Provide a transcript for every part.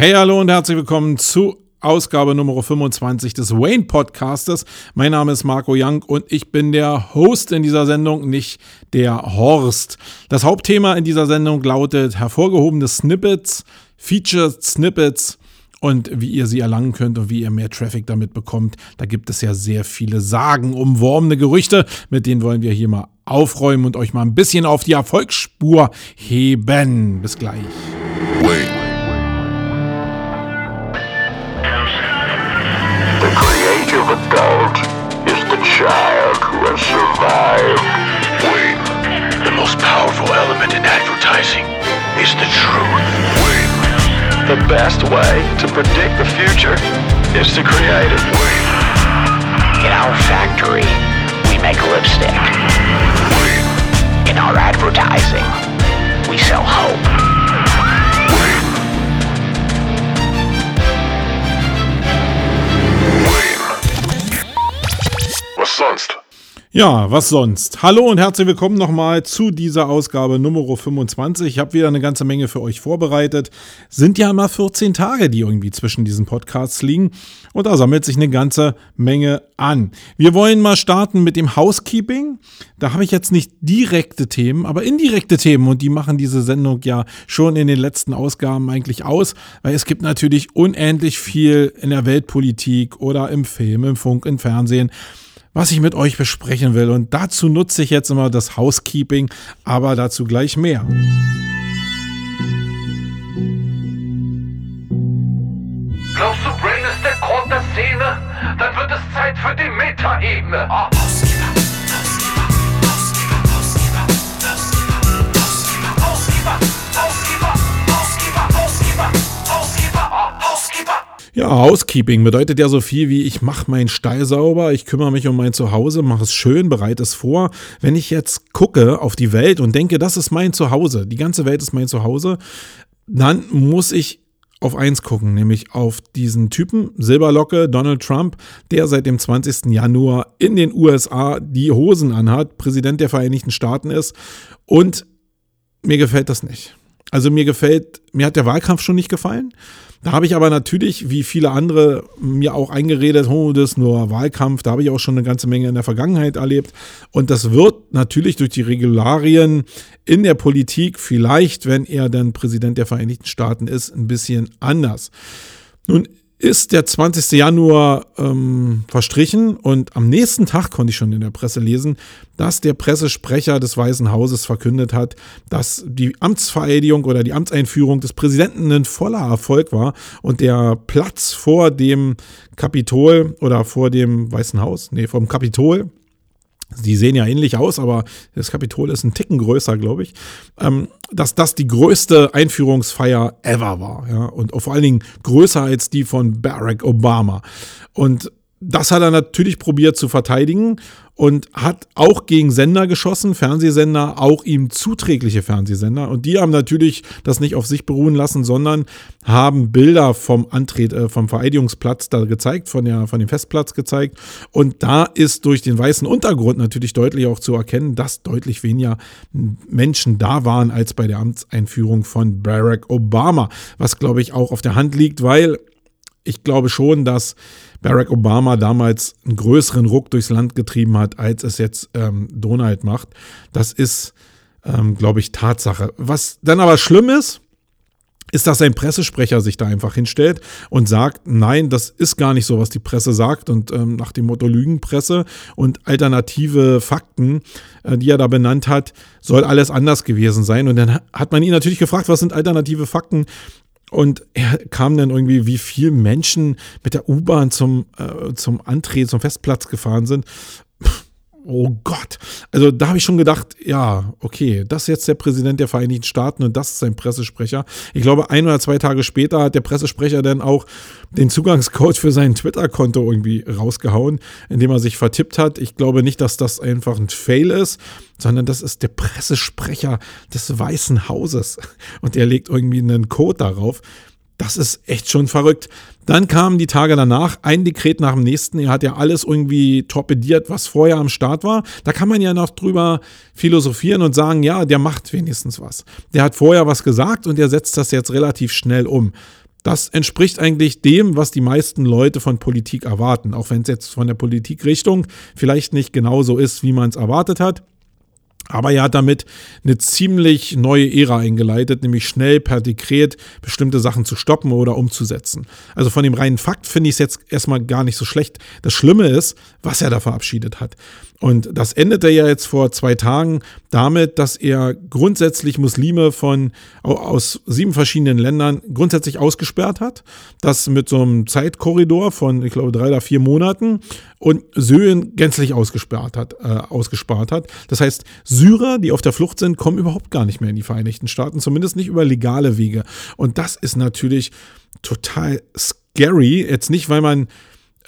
Hey, hallo und herzlich willkommen zu Ausgabe Nummer 25 des Wayne Podcastes. Mein Name ist Marco Young und ich bin der Host in dieser Sendung, nicht der Horst. Das Hauptthema in dieser Sendung lautet hervorgehobene Snippets, Featured Snippets und wie ihr sie erlangen könnt und wie ihr mehr Traffic damit bekommt. Da gibt es ja sehr viele sagenumwormene Gerüchte, mit denen wollen wir hier mal aufräumen und euch mal ein bisschen auf die Erfolgsspur heben. Bis gleich. Wayne. Has survived. Wayne. The most powerful element in advertising is the truth. Wayne. The best way to predict the future is to create it. Wayne. In our factory, we make lipstick. Wayne. In our advertising, we sell hope. Sonst? Ja, was sonst? Hallo und herzlich willkommen nochmal zu dieser Ausgabe Nummer 25. Ich habe wieder eine ganze Menge für euch vorbereitet. Sind ja immer 14 Tage, die irgendwie zwischen diesen Podcasts liegen. Und da sammelt sich eine ganze Menge an. Wir wollen mal starten mit dem Housekeeping. Da habe ich jetzt nicht direkte Themen, aber indirekte Themen. Und die machen diese Sendung ja schon in den letzten Ausgaben eigentlich aus. Weil es gibt natürlich unendlich viel in der Weltpolitik oder im Film, im Funk, im Fernsehen was ich mit euch besprechen will. Und dazu nutze ich jetzt immer das Housekeeping, aber dazu gleich mehr. Glaubst du, Brain ist der Grund der Szene? Dann wird es Zeit für die Metaebene. Oh. Ja, Housekeeping bedeutet ja so viel wie ich mache meinen Stall sauber, ich kümmere mich um mein Zuhause, mache es schön, bereite es vor. Wenn ich jetzt gucke auf die Welt und denke, das ist mein Zuhause, die ganze Welt ist mein Zuhause, dann muss ich auf eins gucken, nämlich auf diesen Typen, Silberlocke, Donald Trump, der seit dem 20. Januar in den USA die Hosen anhat, Präsident der Vereinigten Staaten ist und mir gefällt das nicht. Also mir gefällt, mir hat der Wahlkampf schon nicht gefallen. Da habe ich aber natürlich, wie viele andere, mir auch eingeredet, oh, das ist nur Wahlkampf. Da habe ich auch schon eine ganze Menge in der Vergangenheit erlebt. Und das wird natürlich durch die Regularien in der Politik vielleicht, wenn er dann Präsident der Vereinigten Staaten ist, ein bisschen anders. Nun ist der 20. Januar ähm, verstrichen und am nächsten Tag konnte ich schon in der Presse lesen, dass der Pressesprecher des Weißen Hauses verkündet hat, dass die Amtsvereidigung oder die Amtseinführung des Präsidenten ein voller Erfolg war und der Platz vor dem Kapitol oder vor dem Weißen Haus, nee, vom Kapitol, die sehen ja ähnlich aus, aber das Kapitol ist ein Ticken größer, glaube ich, ähm, dass das die größte Einführungsfeier ever war. Ja? Und vor allen Dingen größer als die von Barack Obama. Und das hat er natürlich probiert zu verteidigen und hat auch gegen Sender geschossen, Fernsehsender, auch ihm zuträgliche Fernsehsender. Und die haben natürlich das nicht auf sich beruhen lassen, sondern haben Bilder vom Antritt, äh, vom Vereidigungsplatz da gezeigt, von, der, von dem Festplatz gezeigt. Und da ist durch den weißen Untergrund natürlich deutlich auch zu erkennen, dass deutlich weniger Menschen da waren als bei der Amtseinführung von Barack Obama. Was, glaube ich, auch auf der Hand liegt, weil ich glaube schon, dass Barack Obama damals einen größeren Ruck durchs Land getrieben hat, als es jetzt ähm, Donald macht. Das ist, ähm, glaube ich, Tatsache. Was dann aber schlimm ist, ist, dass ein Pressesprecher sich da einfach hinstellt und sagt, nein, das ist gar nicht so, was die Presse sagt und ähm, nach dem Motto Lügenpresse und alternative Fakten, äh, die er da benannt hat, soll alles anders gewesen sein. Und dann hat man ihn natürlich gefragt, was sind alternative Fakten? Und er kam dann irgendwie, wie viele Menschen mit der U-Bahn zum, äh, zum Antritt, zum Festplatz gefahren sind. Oh Gott. Also da habe ich schon gedacht, ja, okay, das ist jetzt der Präsident der Vereinigten Staaten und das ist sein Pressesprecher. Ich glaube, ein oder zwei Tage später hat der Pressesprecher dann auch den Zugangscode für sein Twitter-Konto irgendwie rausgehauen, indem er sich vertippt hat. Ich glaube nicht, dass das einfach ein Fail ist, sondern das ist der Pressesprecher des Weißen Hauses. Und der legt irgendwie einen Code darauf. Das ist echt schon verrückt. Dann kamen die Tage danach ein Dekret nach dem nächsten. Er hat ja alles irgendwie torpediert, was vorher am Start war. Da kann man ja noch drüber philosophieren und sagen, ja, der macht wenigstens was. Der hat vorher was gesagt und der setzt das jetzt relativ schnell um. das entspricht eigentlich dem, was die meisten Leute von Politik erwarten, auch wenn es jetzt von der Politikrichtung vielleicht nicht genauso ist, wie man es erwartet hat. Aber er hat damit eine ziemlich neue Ära eingeleitet, nämlich schnell per Dekret bestimmte Sachen zu stoppen oder umzusetzen. Also von dem reinen Fakt finde ich es jetzt erstmal gar nicht so schlecht. Das Schlimme ist, was er da verabschiedet hat. Und das endete ja jetzt vor zwei Tagen damit, dass er grundsätzlich Muslime von aus sieben verschiedenen Ländern grundsätzlich ausgesperrt hat. Das mit so einem Zeitkorridor von, ich glaube, drei oder vier Monaten und Syrien gänzlich ausgesperrt hat, äh, ausgespart hat. Das heißt, Syrer, die auf der Flucht sind, kommen überhaupt gar nicht mehr in die Vereinigten Staaten, zumindest nicht über legale Wege. Und das ist natürlich total scary. Jetzt nicht, weil man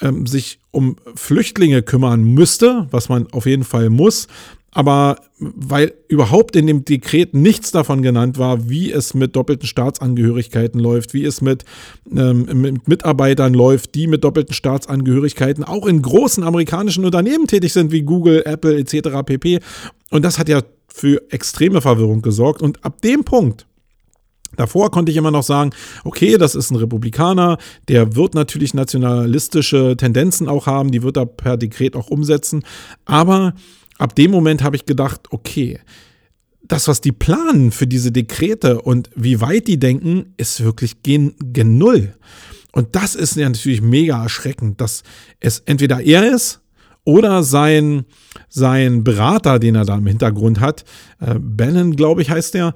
ähm, sich um Flüchtlinge kümmern müsste, was man auf jeden Fall muss, aber weil überhaupt in dem Dekret nichts davon genannt war, wie es mit doppelten Staatsangehörigkeiten läuft, wie es mit, ähm, mit, Mitarbeitern läuft, die mit doppelten Staatsangehörigkeiten auch in großen amerikanischen Unternehmen tätig sind, wie Google, Apple etc. pp. Und das hat ja für extreme Verwirrung gesorgt. Und ab dem Punkt, Davor konnte ich immer noch sagen, okay, das ist ein Republikaner, der wird natürlich nationalistische Tendenzen auch haben, die wird er per Dekret auch umsetzen. Aber ab dem Moment habe ich gedacht, okay, das, was die planen für diese Dekrete und wie weit die denken, ist wirklich gen, gen Null. Und das ist ja natürlich mega erschreckend, dass es entweder er ist oder sein, sein Berater, den er da im Hintergrund hat, äh, Bannon, glaube ich, heißt der,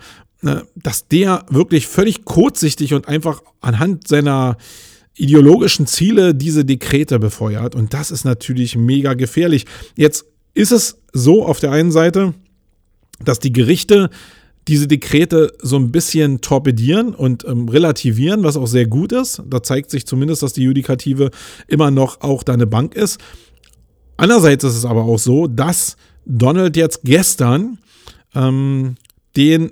dass der wirklich völlig kurzsichtig und einfach anhand seiner ideologischen Ziele diese Dekrete befeuert. Und das ist natürlich mega gefährlich. Jetzt ist es so auf der einen Seite, dass die Gerichte diese Dekrete so ein bisschen torpedieren und ähm, relativieren, was auch sehr gut ist. Da zeigt sich zumindest, dass die Judikative immer noch auch da eine Bank ist. Andererseits ist es aber auch so, dass Donald jetzt gestern ähm, den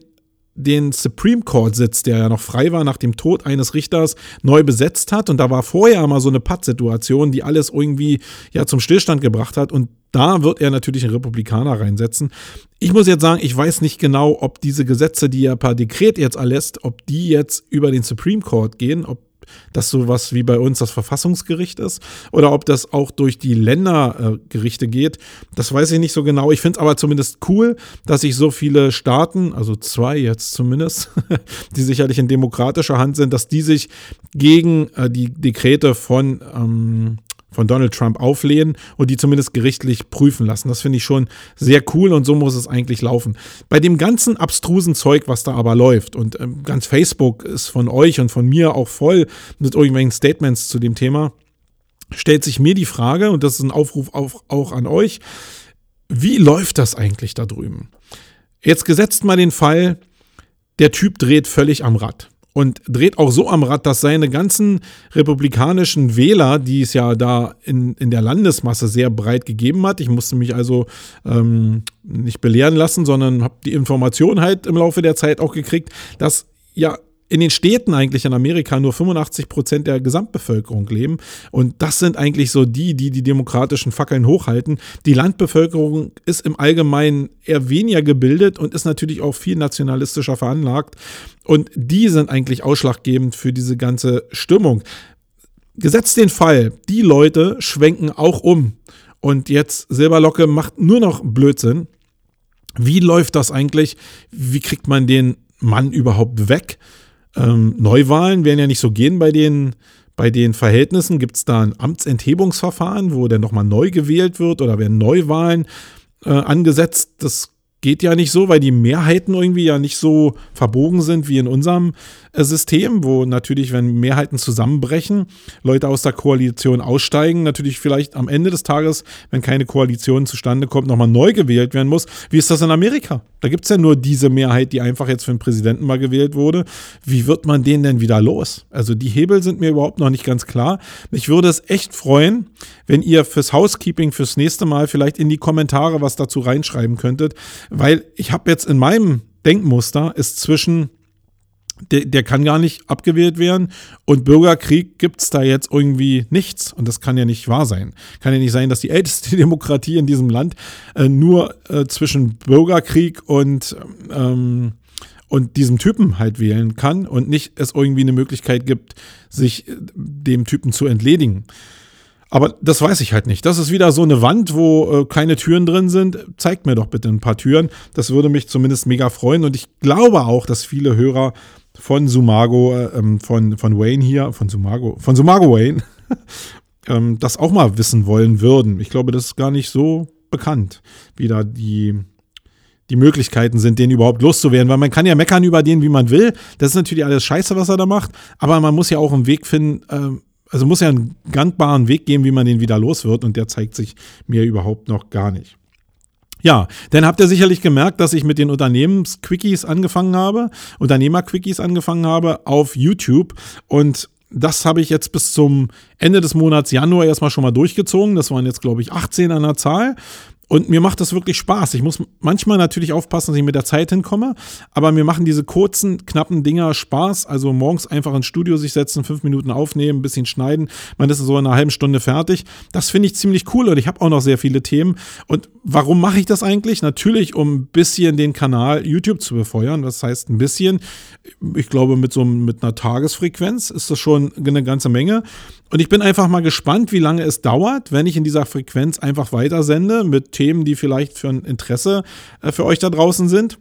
den Supreme Court Sitz, der ja noch frei war nach dem Tod eines Richters, neu besetzt hat. Und da war vorher mal so eine Pattsituation, die alles irgendwie ja zum Stillstand gebracht hat. Und da wird er natürlich einen Republikaner reinsetzen. Ich muss jetzt sagen, ich weiß nicht genau, ob diese Gesetze, die er per Dekret jetzt erlässt, ob die jetzt über den Supreme Court gehen, ob das sowas wie bei uns das Verfassungsgericht ist oder ob das auch durch die Ländergerichte geht. Das weiß ich nicht so genau. Ich finde es aber zumindest cool, dass sich so viele Staaten, also zwei jetzt zumindest, die sicherlich in demokratischer Hand sind, dass die sich gegen äh, die Dekrete von ähm, von Donald Trump auflehnen und die zumindest gerichtlich prüfen lassen. Das finde ich schon sehr cool und so muss es eigentlich laufen. Bei dem ganzen abstrusen Zeug, was da aber läuft und ähm, ganz Facebook ist von euch und von mir auch voll mit irgendwelchen Statements zu dem Thema, stellt sich mir die Frage, und das ist ein Aufruf auch, auch an euch, wie läuft das eigentlich da drüben? Jetzt gesetzt mal den Fall, der Typ dreht völlig am Rad und dreht auch so am Rad, dass seine ganzen republikanischen Wähler, die es ja da in, in der Landesmasse sehr breit gegeben hat, ich musste mich also ähm, nicht belehren lassen, sondern habe die Information halt im Laufe der Zeit auch gekriegt, dass ja in den Städten eigentlich in Amerika nur 85 Prozent der Gesamtbevölkerung leben. Und das sind eigentlich so die, die die demokratischen Fackeln hochhalten. Die Landbevölkerung ist im Allgemeinen eher weniger gebildet und ist natürlich auch viel nationalistischer veranlagt. Und die sind eigentlich ausschlaggebend für diese ganze Stimmung. Gesetzt den Fall, die Leute schwenken auch um. Und jetzt Silberlocke macht nur noch Blödsinn. Wie läuft das eigentlich? Wie kriegt man den Mann überhaupt weg? Ähm, Neuwahlen werden ja nicht so gehen bei den, bei den Verhältnissen. Gibt es da ein Amtsenthebungsverfahren, wo dann nochmal neu gewählt wird oder werden Neuwahlen äh, angesetzt? Das geht ja nicht so, weil die Mehrheiten irgendwie ja nicht so verbogen sind wie in unserem äh, System, wo natürlich, wenn Mehrheiten zusammenbrechen, Leute aus der Koalition aussteigen, natürlich vielleicht am Ende des Tages, wenn keine Koalition zustande kommt, nochmal neu gewählt werden muss. Wie ist das in Amerika? Da gibt es ja nur diese Mehrheit, die einfach jetzt für den Präsidenten mal gewählt wurde. Wie wird man den denn wieder los? Also die Hebel sind mir überhaupt noch nicht ganz klar. Mich würde es echt freuen, wenn ihr fürs Housekeeping fürs nächste Mal vielleicht in die Kommentare was dazu reinschreiben könntet, weil ich habe jetzt in meinem Denkmuster ist zwischen der, der, kann gar nicht abgewählt werden. Und Bürgerkrieg gibt es da jetzt irgendwie nichts. Und das kann ja nicht wahr sein. Kann ja nicht sein, dass die älteste Demokratie in diesem Land äh, nur äh, zwischen Bürgerkrieg und, ähm, und diesem Typen halt wählen kann und nicht es irgendwie eine Möglichkeit gibt, sich äh, dem Typen zu entledigen. Aber das weiß ich halt nicht. Das ist wieder so eine Wand, wo äh, keine Türen drin sind. Zeigt mir doch bitte ein paar Türen. Das würde mich zumindest mega freuen. Und ich glaube auch, dass viele Hörer von Sumago, äh, ähm, von, von Wayne hier, von Sumago, von Sumago Wayne, ähm, das auch mal wissen wollen würden. Ich glaube, das ist gar nicht so bekannt, wie da die, die Möglichkeiten sind, den überhaupt loszuwerden. Weil man kann ja meckern über den, wie man will. Das ist natürlich alles scheiße, was er da macht. Aber man muss ja auch einen Weg finden, äh, also muss ja einen gangbaren Weg geben, wie man den wieder los wird. Und der zeigt sich mir überhaupt noch gar nicht. Ja, dann habt ihr sicherlich gemerkt, dass ich mit den Unternehmensquickies angefangen habe, Unternehmerquickies angefangen habe auf YouTube. Und das habe ich jetzt bis zum Ende des Monats Januar erstmal schon mal durchgezogen. Das waren jetzt, glaube ich, 18 an der Zahl. Und mir macht das wirklich Spaß. Ich muss manchmal natürlich aufpassen, dass ich mit der Zeit hinkomme, aber mir machen diese kurzen, knappen Dinger Spaß. Also morgens einfach ins Studio sich setzen, fünf Minuten aufnehmen, ein bisschen schneiden. Man ist so in einer halben Stunde fertig. Das finde ich ziemlich cool und ich habe auch noch sehr viele Themen. Und warum mache ich das eigentlich? Natürlich, um ein bisschen den Kanal YouTube zu befeuern. Das heißt, ein bisschen, ich glaube, mit so mit einer Tagesfrequenz ist das schon eine ganze Menge. Und ich bin einfach mal gespannt, wie lange es dauert, wenn ich in dieser Frequenz einfach weitersende mit Themen, die vielleicht für ein Interesse äh, für euch da draußen sind.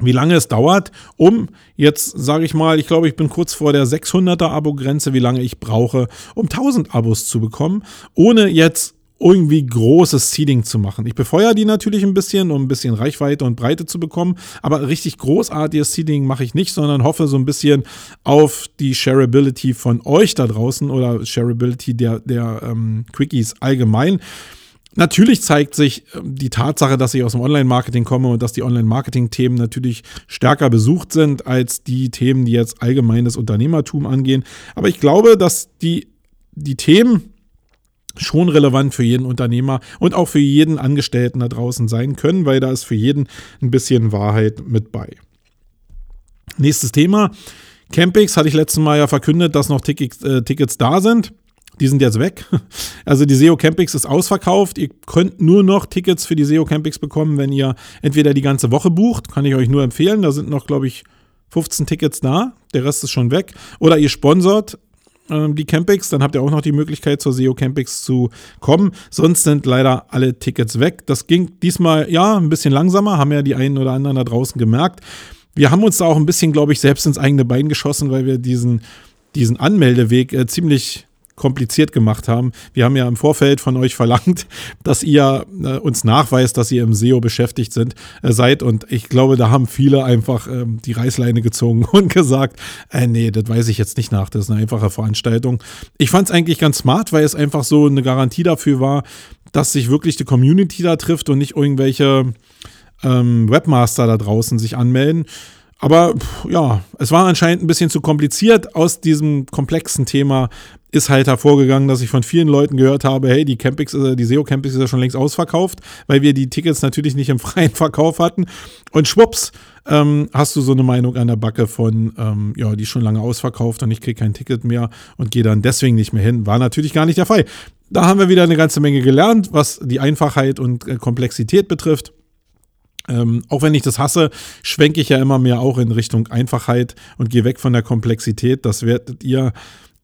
Wie lange es dauert, um jetzt, sage ich mal, ich glaube, ich bin kurz vor der 600er Abo-Grenze, wie lange ich brauche, um 1000 Abos zu bekommen, ohne jetzt irgendwie großes Seeding zu machen. Ich befeuere die natürlich ein bisschen, um ein bisschen Reichweite und Breite zu bekommen, aber richtig großartiges Seeding mache ich nicht, sondern hoffe so ein bisschen auf die Shareability von euch da draußen oder Shareability der, der ähm, Quickies allgemein. Natürlich zeigt sich ähm, die Tatsache, dass ich aus dem Online-Marketing komme und dass die Online-Marketing-Themen natürlich stärker besucht sind als die Themen, die jetzt allgemeines Unternehmertum angehen. Aber ich glaube, dass die, die Themen, schon relevant für jeden Unternehmer und auch für jeden Angestellten da draußen sein können, weil da ist für jeden ein bisschen Wahrheit mit bei. Nächstes Thema. Campix hatte ich letztes Mal ja verkündet, dass noch Tickets, äh, Tickets da sind. Die sind jetzt weg. Also die SEO Campix ist ausverkauft. Ihr könnt nur noch Tickets für die SEO Campix bekommen, wenn ihr entweder die ganze Woche bucht, kann ich euch nur empfehlen. Da sind noch, glaube ich, 15 Tickets da. Der Rest ist schon weg. Oder ihr sponsort ähm, die Campings, dann habt ihr auch noch die Möglichkeit zur SEO Campings zu kommen. Sonst sind leider alle Tickets weg. Das ging diesmal ja ein bisschen langsamer, haben ja die einen oder anderen da draußen gemerkt. Wir haben uns da auch ein bisschen, glaube ich, selbst ins eigene Bein geschossen, weil wir diesen, diesen Anmeldeweg äh, ziemlich kompliziert gemacht haben. Wir haben ja im Vorfeld von euch verlangt, dass ihr äh, uns nachweist, dass ihr im SEO beschäftigt sind, äh, seid. Und ich glaube, da haben viele einfach ähm, die Reißleine gezogen und gesagt, äh, nee, das weiß ich jetzt nicht nach. Das ist eine einfache Veranstaltung. Ich fand es eigentlich ganz smart, weil es einfach so eine Garantie dafür war, dass sich wirklich die Community da trifft und nicht irgendwelche ähm, Webmaster da draußen sich anmelden. Aber ja, es war anscheinend ein bisschen zu kompliziert. Aus diesem komplexen Thema ist halt hervorgegangen, dass ich von vielen Leuten gehört habe, hey, die Campix, die SEO Campix ist ja schon längst ausverkauft, weil wir die Tickets natürlich nicht im freien Verkauf hatten. Und schwupps, ähm, hast du so eine Meinung an der Backe von, ähm, ja, die ist schon lange ausverkauft und ich kriege kein Ticket mehr und gehe dann deswegen nicht mehr hin. War natürlich gar nicht der Fall. Da haben wir wieder eine ganze Menge gelernt, was die Einfachheit und äh, Komplexität betrifft. Ähm, auch wenn ich das hasse, schwenke ich ja immer mehr auch in Richtung Einfachheit und gehe weg von der Komplexität. Das werdet ihr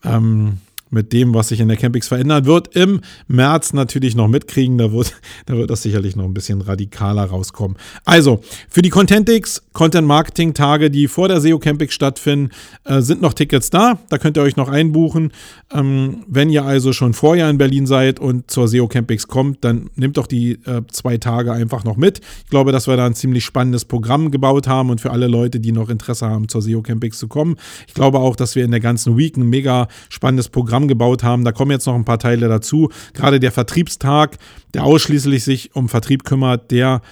ähm, mit dem, was sich in der Campix verändern wird, im März natürlich noch mitkriegen. Da wird, da wird das sicherlich noch ein bisschen radikaler rauskommen. Also, für die Contentix, Content Marketing Tage, die vor der SEO Campix stattfinden, äh, sind noch Tickets da. Da könnt ihr euch noch einbuchen. Ähm, wenn ihr also schon vorher in Berlin seid und zur SEO Campix kommt, dann nehmt doch die äh, zwei Tage einfach noch mit. Ich glaube, dass wir da ein ziemlich spannendes Programm gebaut haben und für alle Leute, die noch Interesse haben, zur SEO Campix zu kommen. Ich glaube auch, dass wir in der ganzen Week ein mega spannendes Programm Programm gebaut haben. Da kommen jetzt noch ein paar Teile dazu. Gerade der Vertriebstag, der ausschließlich sich um Vertrieb kümmert, der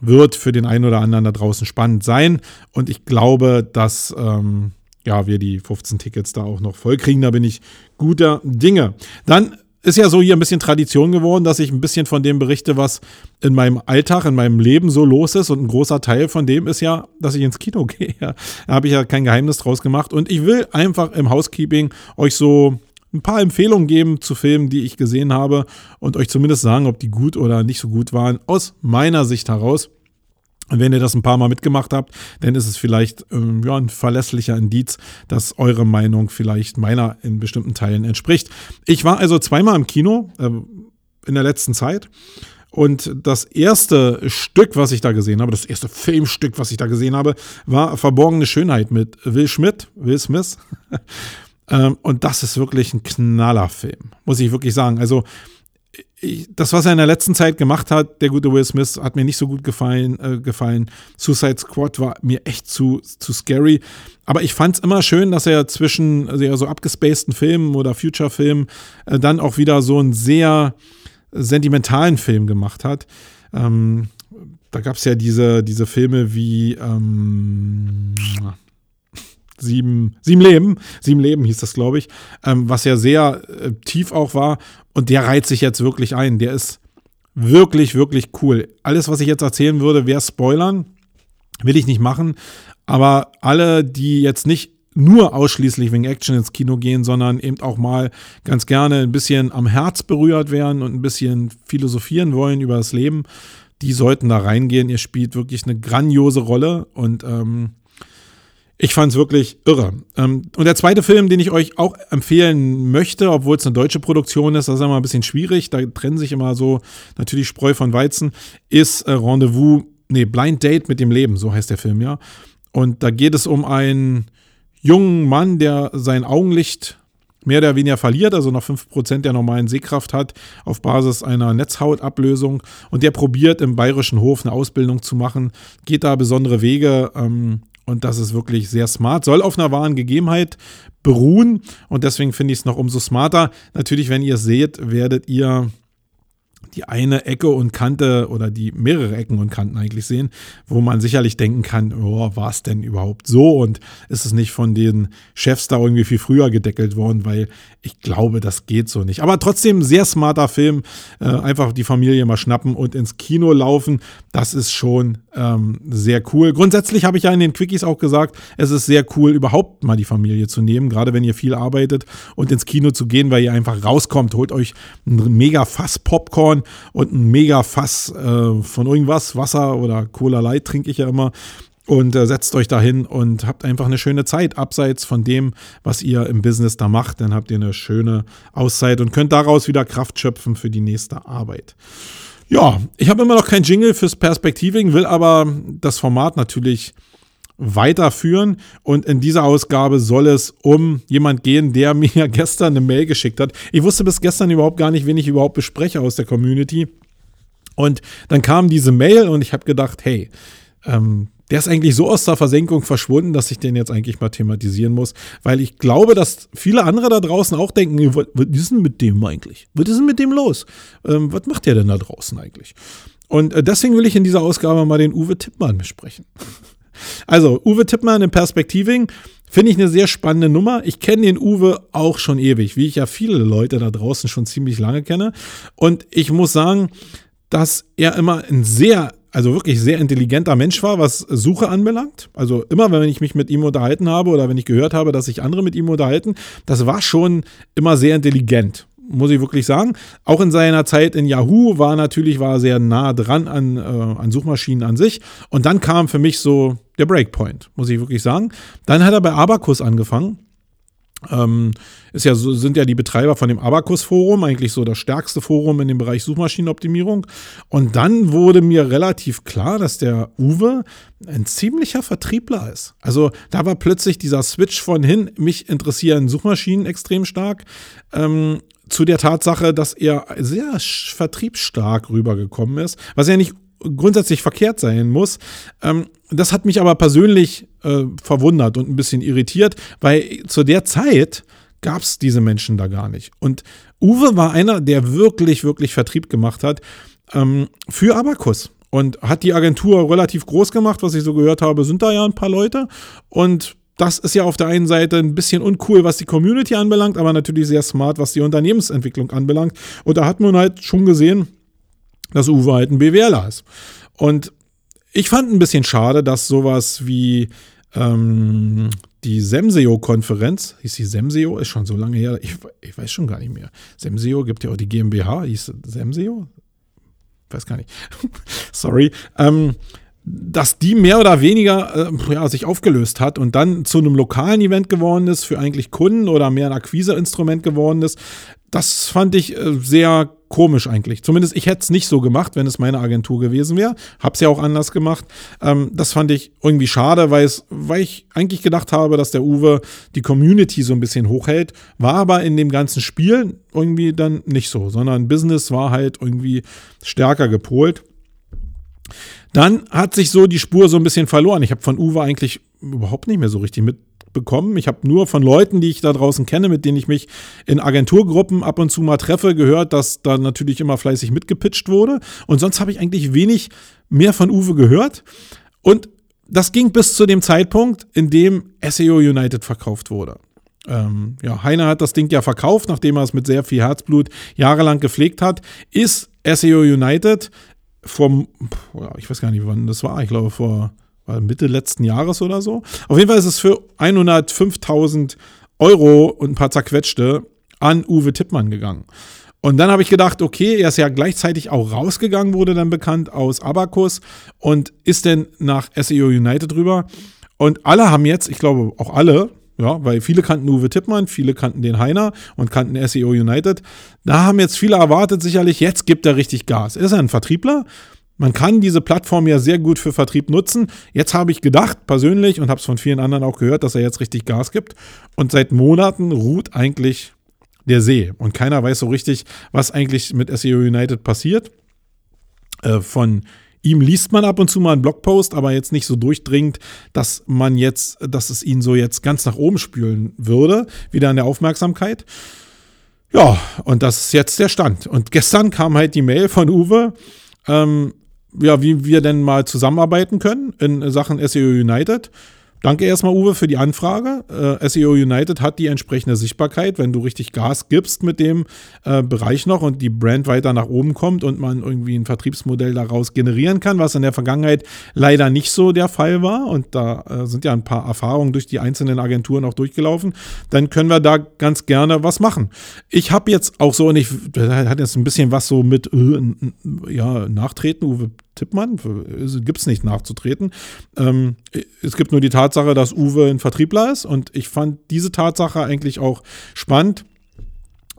wird für den einen oder anderen da draußen spannend sein. Und ich glaube, dass ähm, ja, wir die 15 Tickets da auch noch voll kriegen. Da bin ich guter Dinge. Dann ist ja so hier ein bisschen Tradition geworden, dass ich ein bisschen von dem berichte, was in meinem Alltag, in meinem Leben so los ist. Und ein großer Teil von dem ist ja, dass ich ins Kino gehe. Da habe ich ja kein Geheimnis draus gemacht. Und ich will einfach im Housekeeping euch so ein paar Empfehlungen geben zu Filmen, die ich gesehen habe und euch zumindest sagen, ob die gut oder nicht so gut waren, aus meiner Sicht heraus. Und wenn ihr das ein paar Mal mitgemacht habt, dann ist es vielleicht ähm, ja, ein verlässlicher Indiz, dass eure Meinung vielleicht meiner in bestimmten Teilen entspricht. Ich war also zweimal im Kino äh, in der letzten Zeit. Und das erste Stück, was ich da gesehen habe, das erste Filmstück, was ich da gesehen habe, war Verborgene Schönheit mit Will Schmidt, Will Smith. Ähm, und das ist wirklich ein Knallerfilm, muss ich wirklich sagen. Also das, was er in der letzten Zeit gemacht hat, der gute Will Smith, hat mir nicht so gut gefallen. Äh, gefallen. Suicide Squad war mir echt zu, zu scary. Aber ich fand es immer schön, dass er zwischen also so abgespaceden Filmen oder Future-Filmen äh, dann auch wieder so einen sehr sentimentalen Film gemacht hat. Ähm, da gab es ja diese, diese Filme wie ähm, Sieben, Sieben Leben, Sieben Leben hieß das, glaube ich, ähm, was ja sehr äh, tief auch war. Und der reiht sich jetzt wirklich ein. Der ist wirklich, wirklich cool. Alles, was ich jetzt erzählen würde, wäre Spoilern. Will ich nicht machen. Aber alle, die jetzt nicht nur ausschließlich wegen Action ins Kino gehen, sondern eben auch mal ganz gerne ein bisschen am Herz berührt werden und ein bisschen philosophieren wollen über das Leben, die sollten da reingehen. Ihr spielt wirklich eine grandiose Rolle und ähm, ich fand es wirklich irre. Ähm, und der zweite Film, den ich euch auch empfehlen möchte, obwohl es eine deutsche Produktion ist, das ist immer ein bisschen schwierig, da trennen sich immer so natürlich Spreu von Weizen, ist äh, Rendezvous, nee, Blind Date mit dem Leben, so heißt der Film, ja. Und da geht es um einen jungen Mann, der sein Augenlicht mehr oder weniger verliert, also noch 5% der normalen Sehkraft hat, auf Basis einer Netzhautablösung. Und der probiert im Bayerischen Hof eine Ausbildung zu machen, geht da besondere Wege. Ähm, und das ist wirklich sehr smart. Soll auf einer wahren Gegebenheit beruhen. Und deswegen finde ich es noch umso smarter. Natürlich, wenn ihr es seht, werdet ihr die eine Ecke und Kante oder die mehrere Ecken und Kanten eigentlich sehen, wo man sicherlich denken kann, oh, war es denn überhaupt so? Und ist es nicht von den Chefs da irgendwie viel früher gedeckelt worden, weil ich glaube, das geht so nicht. Aber trotzdem sehr smarter Film, äh, einfach die Familie mal schnappen und ins Kino laufen, das ist schon ähm, sehr cool. Grundsätzlich habe ich ja in den Quickies auch gesagt, es ist sehr cool, überhaupt mal die Familie zu nehmen, gerade wenn ihr viel arbeitet und ins Kino zu gehen, weil ihr einfach rauskommt, holt euch ein mega Fass Popcorn und ein mega Fass äh, von irgendwas, Wasser oder Cola Light trinke ich ja immer. Und äh, setzt euch dahin und habt einfach eine schöne Zeit, abseits von dem, was ihr im Business da macht. Dann habt ihr eine schöne Auszeit und könnt daraus wieder Kraft schöpfen für die nächste Arbeit. Ja, ich habe immer noch kein Jingle fürs Perspektiving, will aber das Format natürlich weiterführen. Und in dieser Ausgabe soll es um jemand gehen, der mir gestern eine Mail geschickt hat. Ich wusste bis gestern überhaupt gar nicht, wen ich überhaupt bespreche aus der Community. Und dann kam diese Mail und ich habe gedacht, hey, ähm, der ist eigentlich so aus der Versenkung verschwunden, dass ich den jetzt eigentlich mal thematisieren muss, weil ich glaube, dass viele andere da draußen auch denken, was, ist denn mit dem eigentlich? Was ist denn mit dem los? Ähm, was macht der denn da draußen eigentlich? Und äh, deswegen will ich in dieser Ausgabe mal den Uwe Tippmann besprechen. Also, Uwe Tippmann im Perspektiving finde ich eine sehr spannende Nummer. Ich kenne den Uwe auch schon ewig, wie ich ja viele Leute da draußen schon ziemlich lange kenne. Und ich muss sagen, dass er immer ein sehr also wirklich sehr intelligenter Mensch war, was Suche anbelangt. Also immer, wenn ich mich mit ihm unterhalten habe oder wenn ich gehört habe, dass sich andere mit ihm unterhalten, das war schon immer sehr intelligent muss ich wirklich sagen. Auch in seiner Zeit in Yahoo war natürlich war sehr nah dran an, äh, an Suchmaschinen an sich. Und dann kam für mich so der Breakpoint, muss ich wirklich sagen. Dann hat er bei Abacus angefangen. Ähm, ist ja sind ja die Betreiber von dem Abacus-Forum, eigentlich so das stärkste Forum in dem Bereich Suchmaschinenoptimierung. Und dann wurde mir relativ klar, dass der Uwe ein ziemlicher Vertriebler ist. Also da war plötzlich dieser Switch von hin, mich interessieren Suchmaschinen extrem stark, ähm, zu der Tatsache, dass er sehr vertriebsstark rübergekommen ist, was ja nicht grundsätzlich verkehrt sein muss. Ähm, das hat mich aber persönlich äh, verwundert und ein bisschen irritiert, weil zu der Zeit gab es diese Menschen da gar nicht. Und Uwe war einer, der wirklich, wirklich Vertrieb gemacht hat ähm, für Abacus und hat die Agentur relativ groß gemacht, was ich so gehört habe, sind da ja ein paar Leute und das ist ja auf der einen Seite ein bisschen uncool, was die Community anbelangt, aber natürlich sehr smart, was die Unternehmensentwicklung anbelangt. Und da hat man halt schon gesehen, dass Uwe halt ein BWLer ist. Und ich fand ein bisschen schade, dass sowas wie ähm, die Semseo-Konferenz, hieß die Semseo, ist schon so lange her, ich, ich, weiß schon gar nicht mehr. Semseo gibt ja auch die GmbH, hieß Semseo? Weiß gar nicht. Sorry. Ähm, dass die mehr oder weniger äh, ja, sich aufgelöst hat und dann zu einem lokalen Event geworden ist für eigentlich Kunden oder mehr ein Akquiseinstrument geworden ist. Das fand ich äh, sehr komisch eigentlich. Zumindest ich hätte es nicht so gemacht, wenn es meine Agentur gewesen wäre. Hab's ja auch anders gemacht. Ähm, das fand ich irgendwie schade, weil, es, weil ich eigentlich gedacht habe, dass der Uwe die Community so ein bisschen hochhält. War aber in dem ganzen Spiel irgendwie dann nicht so, sondern Business war halt irgendwie stärker gepolt. Dann hat sich so die Spur so ein bisschen verloren. Ich habe von Uwe eigentlich überhaupt nicht mehr so richtig mitbekommen. Ich habe nur von Leuten, die ich da draußen kenne, mit denen ich mich in Agenturgruppen ab und zu mal treffe, gehört, dass da natürlich immer fleißig mitgepitcht wurde. Und sonst habe ich eigentlich wenig mehr von Uwe gehört. Und das ging bis zu dem Zeitpunkt, in dem SEO United verkauft wurde. Ähm, ja, Heiner hat das Ding ja verkauft, nachdem er es mit sehr viel Herzblut jahrelang gepflegt hat. Ist SEO United vor, ich weiß gar nicht, wann das war, ich glaube vor Mitte letzten Jahres oder so. Auf jeden Fall ist es für 105.000 Euro und ein paar zerquetschte an Uwe Tippmann gegangen. Und dann habe ich gedacht, okay, er ist ja gleichzeitig auch rausgegangen, wurde dann bekannt aus Abacus und ist denn nach SEO United drüber. Und alle haben jetzt, ich glaube auch alle, ja, weil viele kannten Uwe Tippmann, viele kannten den Heiner und kannten SEO United. Da haben jetzt viele erwartet, sicherlich, jetzt gibt er richtig Gas. Ist er ein Vertriebler? Man kann diese Plattform ja sehr gut für Vertrieb nutzen. Jetzt habe ich gedacht, persönlich, und habe es von vielen anderen auch gehört, dass er jetzt richtig Gas gibt. Und seit Monaten ruht eigentlich der See. Und keiner weiß so richtig, was eigentlich mit SEO United passiert. Äh, von Ihm liest man ab und zu mal einen Blogpost, aber jetzt nicht so durchdringend, dass man jetzt, dass es ihn so jetzt ganz nach oben spülen würde, wieder in der Aufmerksamkeit. Ja, und das ist jetzt der Stand. Und gestern kam halt die Mail von Uwe, ähm, ja, wie wir denn mal zusammenarbeiten können in Sachen SEO United. Danke erstmal, Uwe, für die Anfrage. Äh, SEO United hat die entsprechende Sichtbarkeit, wenn du richtig Gas gibst mit dem äh, Bereich noch und die Brand weiter nach oben kommt und man irgendwie ein Vertriebsmodell daraus generieren kann, was in der Vergangenheit leider nicht so der Fall war. Und da äh, sind ja ein paar Erfahrungen durch die einzelnen Agenturen auch durchgelaufen. Dann können wir da ganz gerne was machen. Ich habe jetzt auch so, und ich hat jetzt ein bisschen was so mit äh, ja, Nachtreten, Uwe Tippmann, gibt es nicht nachzutreten. Ähm, es gibt nur die Tatsache, dass Uwe ein Vertriebler ist und ich fand diese Tatsache eigentlich auch spannend.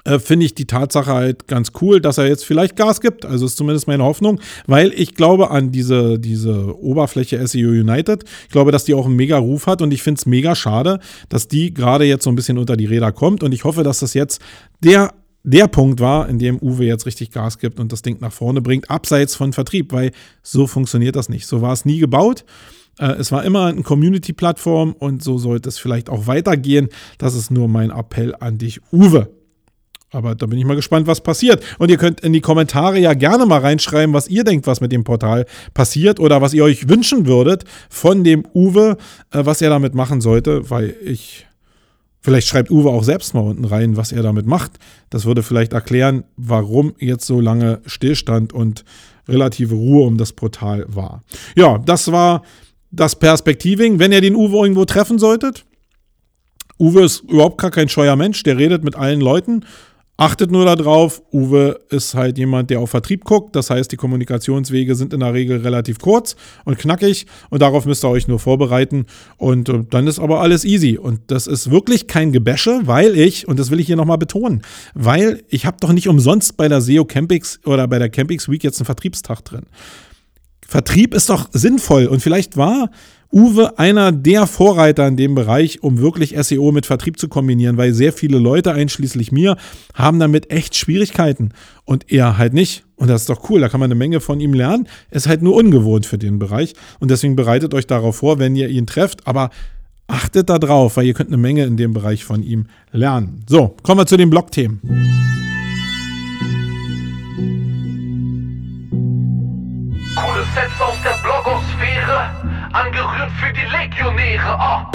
Äh, Finde ich die Tatsache halt ganz cool, dass er jetzt vielleicht Gas gibt. Also ist zumindest meine Hoffnung, weil ich glaube an diese, diese Oberfläche SEO United. Ich glaube, dass die auch einen mega Ruf hat und ich finde es mega schade, dass die gerade jetzt so ein bisschen unter die Räder kommt und ich hoffe, dass das jetzt der der Punkt war, in dem Uwe jetzt richtig Gas gibt und das Ding nach vorne bringt, abseits von Vertrieb, weil so funktioniert das nicht. So war es nie gebaut. Äh, es war immer eine Community-Plattform und so sollte es vielleicht auch weitergehen. Das ist nur mein Appell an dich, Uwe. Aber da bin ich mal gespannt, was passiert. Und ihr könnt in die Kommentare ja gerne mal reinschreiben, was ihr denkt, was mit dem Portal passiert oder was ihr euch wünschen würdet von dem Uwe, äh, was er damit machen sollte, weil ich Vielleicht schreibt Uwe auch selbst mal unten rein, was er damit macht. Das würde vielleicht erklären, warum jetzt so lange Stillstand und relative Ruhe um das Portal war. Ja, das war das Perspektiving. Wenn ihr den Uwe irgendwo treffen solltet, Uwe ist überhaupt gar kein scheuer Mensch, der redet mit allen Leuten Achtet nur darauf, Uwe ist halt jemand, der auf Vertrieb guckt. Das heißt, die Kommunikationswege sind in der Regel relativ kurz und knackig und darauf müsst ihr euch nur vorbereiten. Und äh, dann ist aber alles easy. Und das ist wirklich kein Gebäsche, weil ich, und das will ich hier nochmal betonen, weil ich habe doch nicht umsonst bei der SEO Campix oder bei der Campix Week jetzt einen Vertriebstag drin. Vertrieb ist doch sinnvoll und vielleicht war Uwe einer der Vorreiter in dem Bereich, um wirklich SEO mit Vertrieb zu kombinieren, weil sehr viele Leute, einschließlich mir, haben damit echt Schwierigkeiten und er halt nicht. Und das ist doch cool, da kann man eine Menge von ihm lernen. Ist halt nur ungewohnt für den Bereich und deswegen bereitet euch darauf vor, wenn ihr ihn trefft, aber achtet da drauf, weil ihr könnt eine Menge in dem Bereich von ihm lernen. So, kommen wir zu den Blogthemen. Coole Sets aus der Blogosphäre angerührt für die Legionäre. Oh.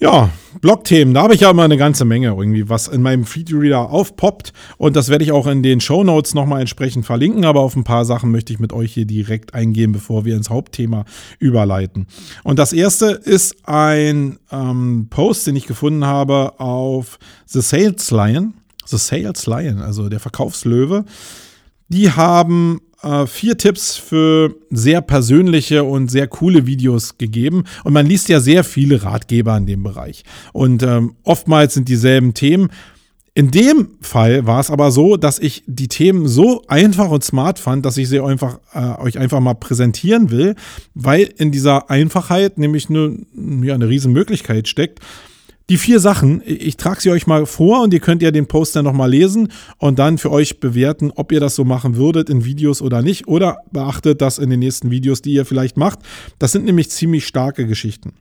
Ja, Blogthemen, da habe ich ja immer eine ganze Menge irgendwie, was in meinem Feedreader aufpoppt. Und das werde ich auch in den Show Notes nochmal entsprechend verlinken. Aber auf ein paar Sachen möchte ich mit euch hier direkt eingehen, bevor wir ins Hauptthema überleiten. Und das erste ist ein ähm, Post, den ich gefunden habe auf The Sales Lion. The Sales Lion, also der Verkaufslöwe. Die haben äh, vier Tipps für sehr persönliche und sehr coole Videos gegeben. Und man liest ja sehr viele Ratgeber in dem Bereich. Und ähm, oftmals sind dieselben Themen. In dem Fall war es aber so, dass ich die Themen so einfach und smart fand, dass ich sie einfach, äh, euch einfach mal präsentieren will, weil in dieser Einfachheit nämlich eine, ja, eine riesen Möglichkeit steckt, die vier Sachen, ich trage sie euch mal vor und ihr könnt ja den Poster nochmal lesen und dann für euch bewerten, ob ihr das so machen würdet in Videos oder nicht. Oder beachtet das in den nächsten Videos, die ihr vielleicht macht. Das sind nämlich ziemlich starke Geschichten.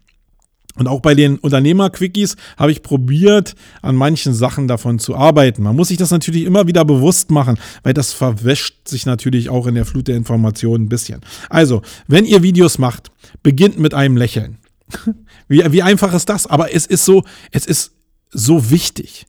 Und auch bei den Unternehmer-Quickies habe ich probiert, an manchen Sachen davon zu arbeiten. Man muss sich das natürlich immer wieder bewusst machen, weil das verwäscht sich natürlich auch in der Flut der Informationen ein bisschen. Also, wenn ihr Videos macht, beginnt mit einem Lächeln. Wie, wie einfach ist das? Aber es ist so, es ist so wichtig,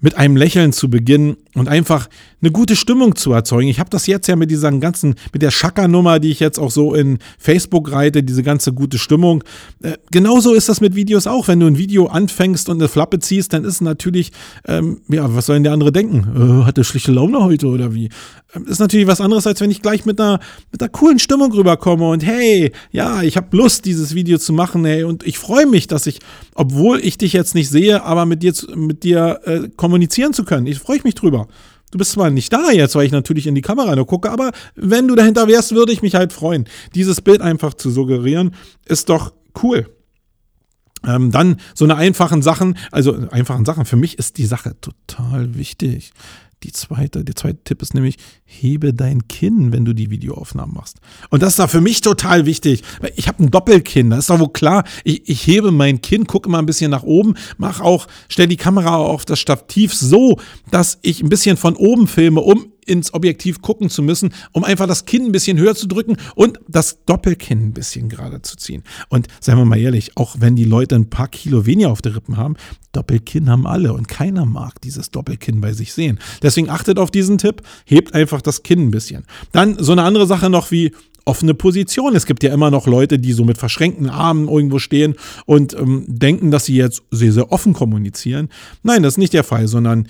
mit einem Lächeln zu beginnen und einfach eine gute Stimmung zu erzeugen. Ich habe das jetzt ja mit dieser ganzen, mit der Schakernummer, die ich jetzt auch so in Facebook reite, diese ganze gute Stimmung. Äh, genauso ist das mit Videos auch. Wenn du ein Video anfängst und eine Flappe ziehst, dann ist natürlich, ähm, ja, was soll denn der andere denken? Äh, hat der schlichte Laune heute oder wie? Ähm, ist natürlich was anderes, als wenn ich gleich mit einer, mit einer coolen Stimmung rüberkomme und hey, ja, ich habe Lust, dieses Video zu machen, hey, und ich freue mich, dass ich, obwohl ich dich jetzt nicht sehe, aber mit dir, mit dir äh, kommunizieren zu können. Ich freue mich drüber. Du bist zwar nicht da jetzt, weil ich natürlich in die Kamera nur gucke, aber wenn du dahinter wärst, würde ich mich halt freuen. Dieses Bild einfach zu suggerieren, ist doch cool. Ähm, dann so eine einfachen Sachen, also einfachen Sachen, für mich ist die Sache total wichtig. Die zweite, der zweite Tipp ist nämlich, hebe dein Kinn, wenn du die Videoaufnahmen machst. Und das ist da für mich total wichtig. Weil ich habe ein Doppelkinn, das ist doch wohl klar. Ich, ich hebe mein Kinn, gucke mal ein bisschen nach oben, mach auch, stell die Kamera auf das Stativ so, dass ich ein bisschen von oben filme, um ins Objektiv gucken zu müssen, um einfach das Kinn ein bisschen höher zu drücken und das Doppelkinn ein bisschen gerade zu ziehen. Und seien wir mal ehrlich, auch wenn die Leute ein paar Kilo weniger auf der Rippen haben, Doppelkinn haben alle und keiner mag dieses Doppelkinn bei sich sehen. Deswegen achtet auf diesen Tipp, hebt einfach das Kinn ein bisschen. Dann so eine andere Sache noch wie offene Position. Es gibt ja immer noch Leute, die so mit verschränkten Armen irgendwo stehen und ähm, denken, dass sie jetzt sehr, sehr offen kommunizieren. Nein, das ist nicht der Fall, sondern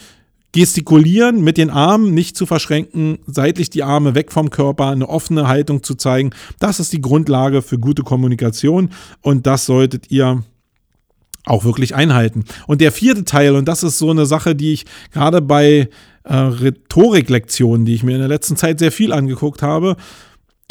Gestikulieren mit den Armen nicht zu verschränken, seitlich die Arme weg vom Körper, eine offene Haltung zu zeigen, das ist die Grundlage für gute Kommunikation und das solltet ihr auch wirklich einhalten. Und der vierte Teil, und das ist so eine Sache, die ich gerade bei äh, Rhetoriklektionen, die ich mir in der letzten Zeit sehr viel angeguckt habe,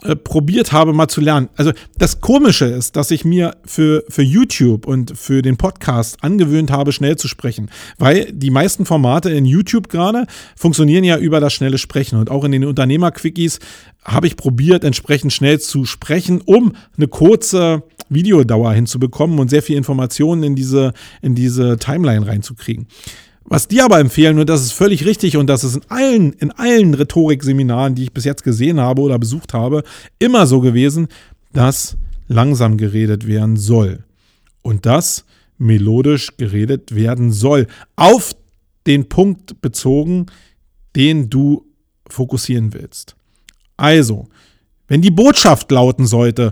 äh, probiert habe, mal zu lernen. Also das Komische ist, dass ich mir für, für YouTube und für den Podcast angewöhnt habe, schnell zu sprechen. Weil die meisten Formate in YouTube gerade funktionieren ja über das schnelle Sprechen. Und auch in den Unternehmer-Quickies habe ich probiert, entsprechend schnell zu sprechen, um eine kurze Videodauer hinzubekommen und sehr viel Informationen in diese, in diese Timeline reinzukriegen. Was die aber empfehlen, und das ist völlig richtig, und das ist in allen, in allen Rhetorikseminaren, die ich bis jetzt gesehen habe oder besucht habe, immer so gewesen, dass langsam geredet werden soll. Und dass melodisch geredet werden soll. Auf den Punkt bezogen, den du fokussieren willst. Also, wenn die Botschaft lauten sollte,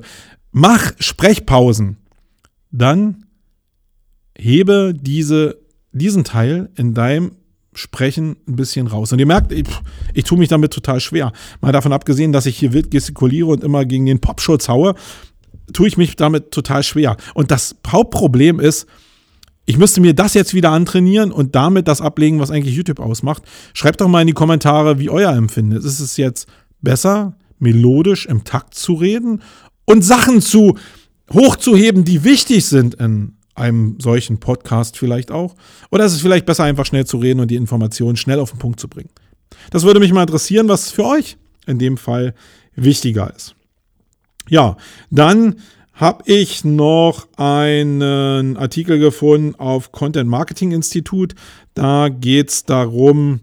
mach Sprechpausen, dann hebe diese diesen Teil in deinem Sprechen ein bisschen raus. Und ihr merkt, ich, ich tue mich damit total schwer. Mal davon abgesehen, dass ich hier wild gestikuliere und immer gegen den Popschutz haue, tue ich mich damit total schwer. Und das Hauptproblem ist, ich müsste mir das jetzt wieder antrainieren und damit das ablegen, was eigentlich YouTube ausmacht. Schreibt doch mal in die Kommentare, wie euer Empfinden ist. Ist es jetzt besser, melodisch im Takt zu reden und Sachen zu hochzuheben, die wichtig sind in einem solchen Podcast vielleicht auch? Oder ist es vielleicht besser, einfach schnell zu reden und die Informationen schnell auf den Punkt zu bringen? Das würde mich mal interessieren, was für euch in dem Fall wichtiger ist. Ja, dann habe ich noch einen Artikel gefunden auf Content Marketing Institut. Da geht es darum,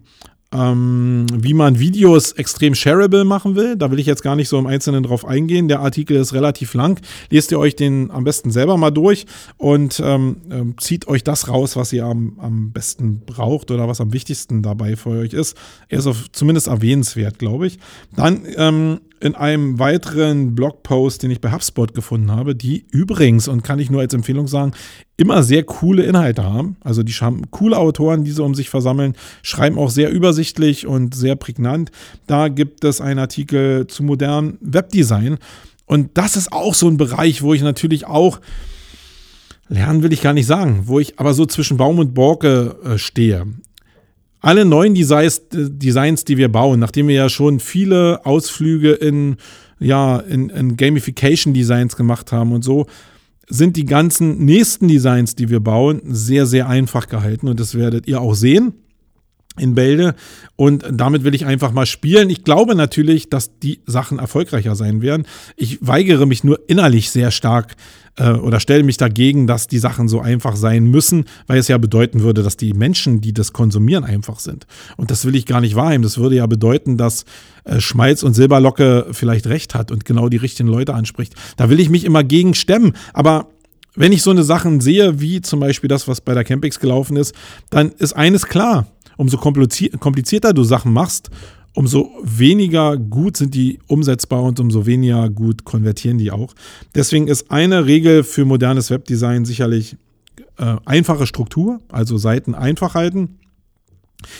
ähm, wie man Videos extrem shareable machen will. Da will ich jetzt gar nicht so im Einzelnen drauf eingehen. Der Artikel ist relativ lang. Lest ihr euch den am besten selber mal durch und ähm, ähm, zieht euch das raus, was ihr am, am besten braucht oder was am wichtigsten dabei für euch ist. Er ist auf, zumindest erwähnenswert, glaube ich. Dann ähm, in einem weiteren Blogpost, den ich bei HubSpot gefunden habe, die übrigens, und kann ich nur als Empfehlung sagen, immer sehr coole Inhalte haben. Also die haben coole Autoren, die sie um sich versammeln, schreiben auch sehr übersichtlich und sehr prägnant. Da gibt es einen Artikel zu modernem Webdesign. Und das ist auch so ein Bereich, wo ich natürlich auch lernen will ich gar nicht sagen, wo ich aber so zwischen Baum und Borke äh, stehe alle neuen Designs, Designs, die wir bauen, nachdem wir ja schon viele Ausflüge in, ja, in, in Gamification-Designs gemacht haben und so, sind die ganzen nächsten Designs, die wir bauen, sehr, sehr einfach gehalten. Und das werdet ihr auch sehen in Bälde. Und damit will ich einfach mal spielen. Ich glaube natürlich, dass die Sachen erfolgreicher sein werden. Ich weigere mich nur innerlich sehr stark äh, oder stelle mich dagegen, dass die Sachen so einfach sein müssen, weil es ja bedeuten würde, dass die Menschen, die das konsumieren, einfach sind. Und das will ich gar nicht wahrnehmen. Das würde ja bedeuten, dass äh, Schmalz und Silberlocke vielleicht recht hat und genau die richtigen Leute anspricht. Da will ich mich immer gegen stemmen. Aber wenn ich so eine Sachen sehe, wie zum Beispiel das, was bei der Campix gelaufen ist, dann ist eines klar. Umso komplizierter du Sachen machst, umso weniger gut sind die umsetzbar und umso weniger gut konvertieren die auch. Deswegen ist eine Regel für modernes Webdesign sicherlich äh, einfache Struktur, also Seiten einfach halten,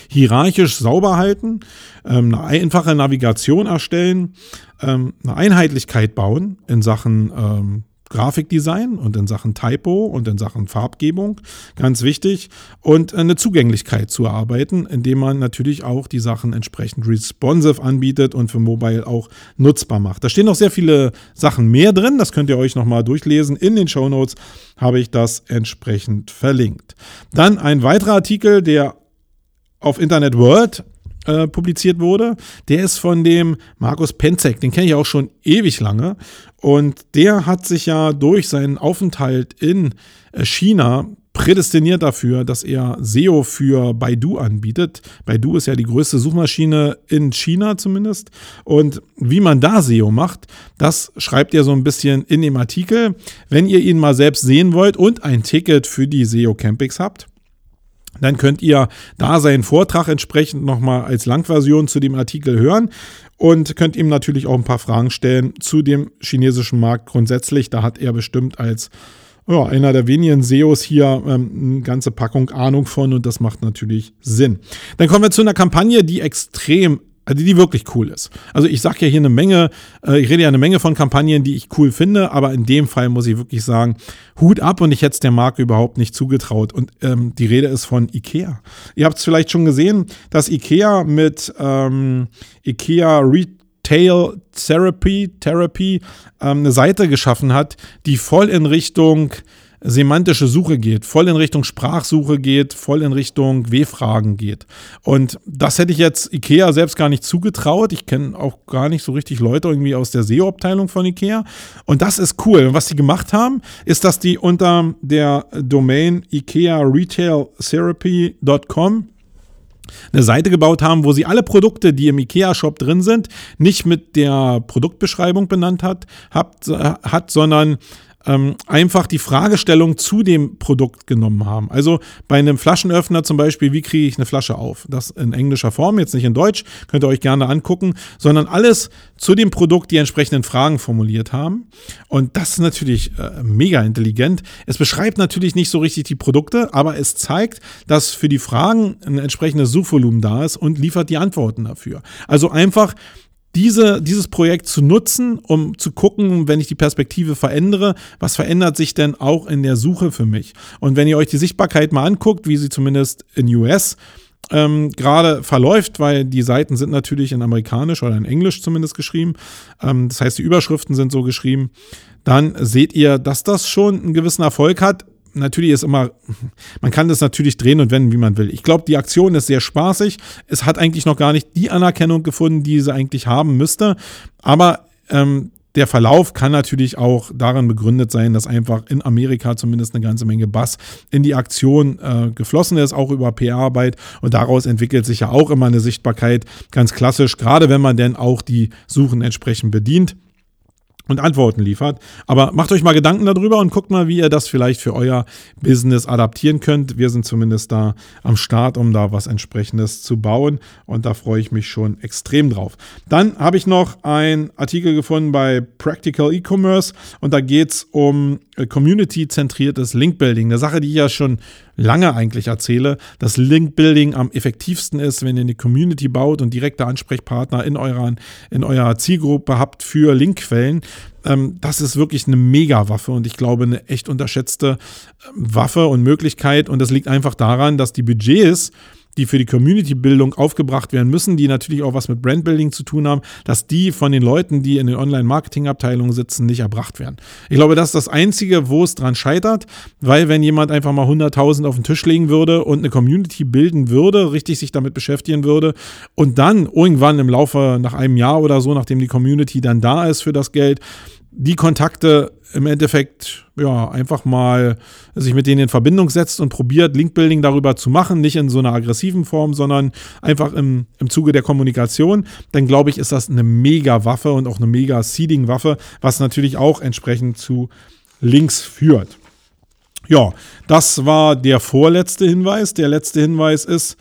hierarchisch sauber halten, ähm, eine einfache Navigation erstellen, ähm, eine Einheitlichkeit bauen in Sachen ähm, Grafikdesign und in Sachen Typo und in Sachen Farbgebung, ganz wichtig, und eine Zugänglichkeit zu erarbeiten, indem man natürlich auch die Sachen entsprechend responsive anbietet und für Mobile auch nutzbar macht. Da stehen noch sehr viele Sachen mehr drin, das könnt ihr euch nochmal durchlesen. In den Show Notes habe ich das entsprechend verlinkt. Dann ein weiterer Artikel, der auf Internet World äh, publiziert wurde. Der ist von dem Markus Penzek, den kenne ich auch schon ewig lange. Und der hat sich ja durch seinen Aufenthalt in äh, China prädestiniert dafür, dass er SEO für Baidu anbietet. Baidu ist ja die größte Suchmaschine in China zumindest. Und wie man da SEO macht, das schreibt er so ein bisschen in dem Artikel. Wenn ihr ihn mal selbst sehen wollt und ein Ticket für die SEO Campings habt, dann könnt ihr da seinen Vortrag entsprechend nochmal als Langversion zu dem Artikel hören und könnt ihm natürlich auch ein paar Fragen stellen zu dem chinesischen Markt grundsätzlich. Da hat er bestimmt als ja, einer der wenigen SEOs hier ähm, eine ganze Packung Ahnung von und das macht natürlich Sinn. Dann kommen wir zu einer Kampagne, die extrem also die wirklich cool ist. Also ich sage ja hier eine Menge, äh, ich rede ja eine Menge von Kampagnen, die ich cool finde, aber in dem Fall muss ich wirklich sagen, Hut ab und ich hätte es der Marke überhaupt nicht zugetraut. Und ähm, die Rede ist von Ikea. Ihr habt es vielleicht schon gesehen, dass Ikea mit ähm, Ikea Retail Therapy, Therapy ähm, eine Seite geschaffen hat, die voll in Richtung semantische Suche geht, voll in Richtung Sprachsuche geht, voll in Richtung W-Fragen geht. Und das hätte ich jetzt Ikea selbst gar nicht zugetraut. Ich kenne auch gar nicht so richtig Leute irgendwie aus der SEO-Abteilung von Ikea. Und das ist cool. Und was sie gemacht haben, ist, dass die unter der Domain Ikea Retail Therapy.com eine Seite gebaut haben, wo sie alle Produkte, die im IKEA-Shop drin sind, nicht mit der Produktbeschreibung benannt hat, hat, hat sondern ähm, einfach die Fragestellung zu dem Produkt genommen haben. Also bei einem Flaschenöffner zum Beispiel, wie kriege ich eine Flasche auf? Das in englischer Form, jetzt nicht in Deutsch, könnt ihr euch gerne angucken, sondern alles zu dem Produkt die entsprechenden Fragen formuliert haben. Und das ist natürlich äh, mega intelligent. Es beschreibt natürlich nicht so richtig die Produkte, aber es zeigt, dass für die Fragen ein entsprechendes Suchvolumen da ist und liefert die Antworten dafür. Also einfach diese, dieses Projekt zu nutzen, um zu gucken, wenn ich die Perspektive verändere, was verändert sich denn auch in der Suche für mich? Und wenn ihr euch die Sichtbarkeit mal anguckt, wie sie zumindest in US ähm, gerade verläuft, weil die Seiten sind natürlich in amerikanisch oder in englisch zumindest geschrieben. Ähm, das heißt, die Überschriften sind so geschrieben. Dann seht ihr, dass das schon einen gewissen Erfolg hat natürlich ist immer, man kann das natürlich drehen und wenden, wie man will. Ich glaube, die Aktion ist sehr spaßig. Es hat eigentlich noch gar nicht die Anerkennung gefunden, die sie eigentlich haben müsste. Aber ähm, der Verlauf kann natürlich auch darin begründet sein, dass einfach in Amerika zumindest eine ganze Menge Bass in die Aktion äh, geflossen ist, auch über PR-Arbeit. Und daraus entwickelt sich ja auch immer eine Sichtbarkeit, ganz klassisch, gerade wenn man denn auch die Suchen entsprechend bedient und Antworten liefert. Aber macht euch mal Gedanken darüber und guckt mal, wie ihr das vielleicht für euer Business adaptieren könnt. Wir sind zumindest da am Start, um da was entsprechendes zu bauen und da freue ich mich schon extrem drauf. Dann habe ich noch einen Artikel gefunden bei Practical E-Commerce und da geht es um äh, community-zentriertes Link-Building. Eine Sache, die ich ja schon lange eigentlich erzähle, dass Link-Building am effektivsten ist, wenn ihr eine Community baut und direkte Ansprechpartner in, euren, in eurer Zielgruppe habt für Linkquellen. Ähm, das ist wirklich eine Mega-Waffe und ich glaube eine echt unterschätzte ähm, Waffe und Möglichkeit. Und das liegt einfach daran, dass die Budgets die für die Community-Bildung aufgebracht werden müssen, die natürlich auch was mit Brandbuilding zu tun haben, dass die von den Leuten, die in den Online-Marketing-Abteilungen sitzen, nicht erbracht werden. Ich glaube, das ist das Einzige, wo es dran scheitert, weil wenn jemand einfach mal 100.000 auf den Tisch legen würde und eine Community bilden würde, richtig sich damit beschäftigen würde und dann irgendwann im Laufe nach einem Jahr oder so, nachdem die Community dann da ist für das Geld, die Kontakte im Endeffekt ja einfach mal sich mit denen in Verbindung setzt und probiert, Linkbuilding darüber zu machen, nicht in so einer aggressiven Form, sondern einfach im, im Zuge der Kommunikation, dann glaube ich, ist das eine mega Waffe und auch eine mega Seeding-Waffe, was natürlich auch entsprechend zu Links führt. Ja, das war der vorletzte Hinweis. Der letzte Hinweis ist,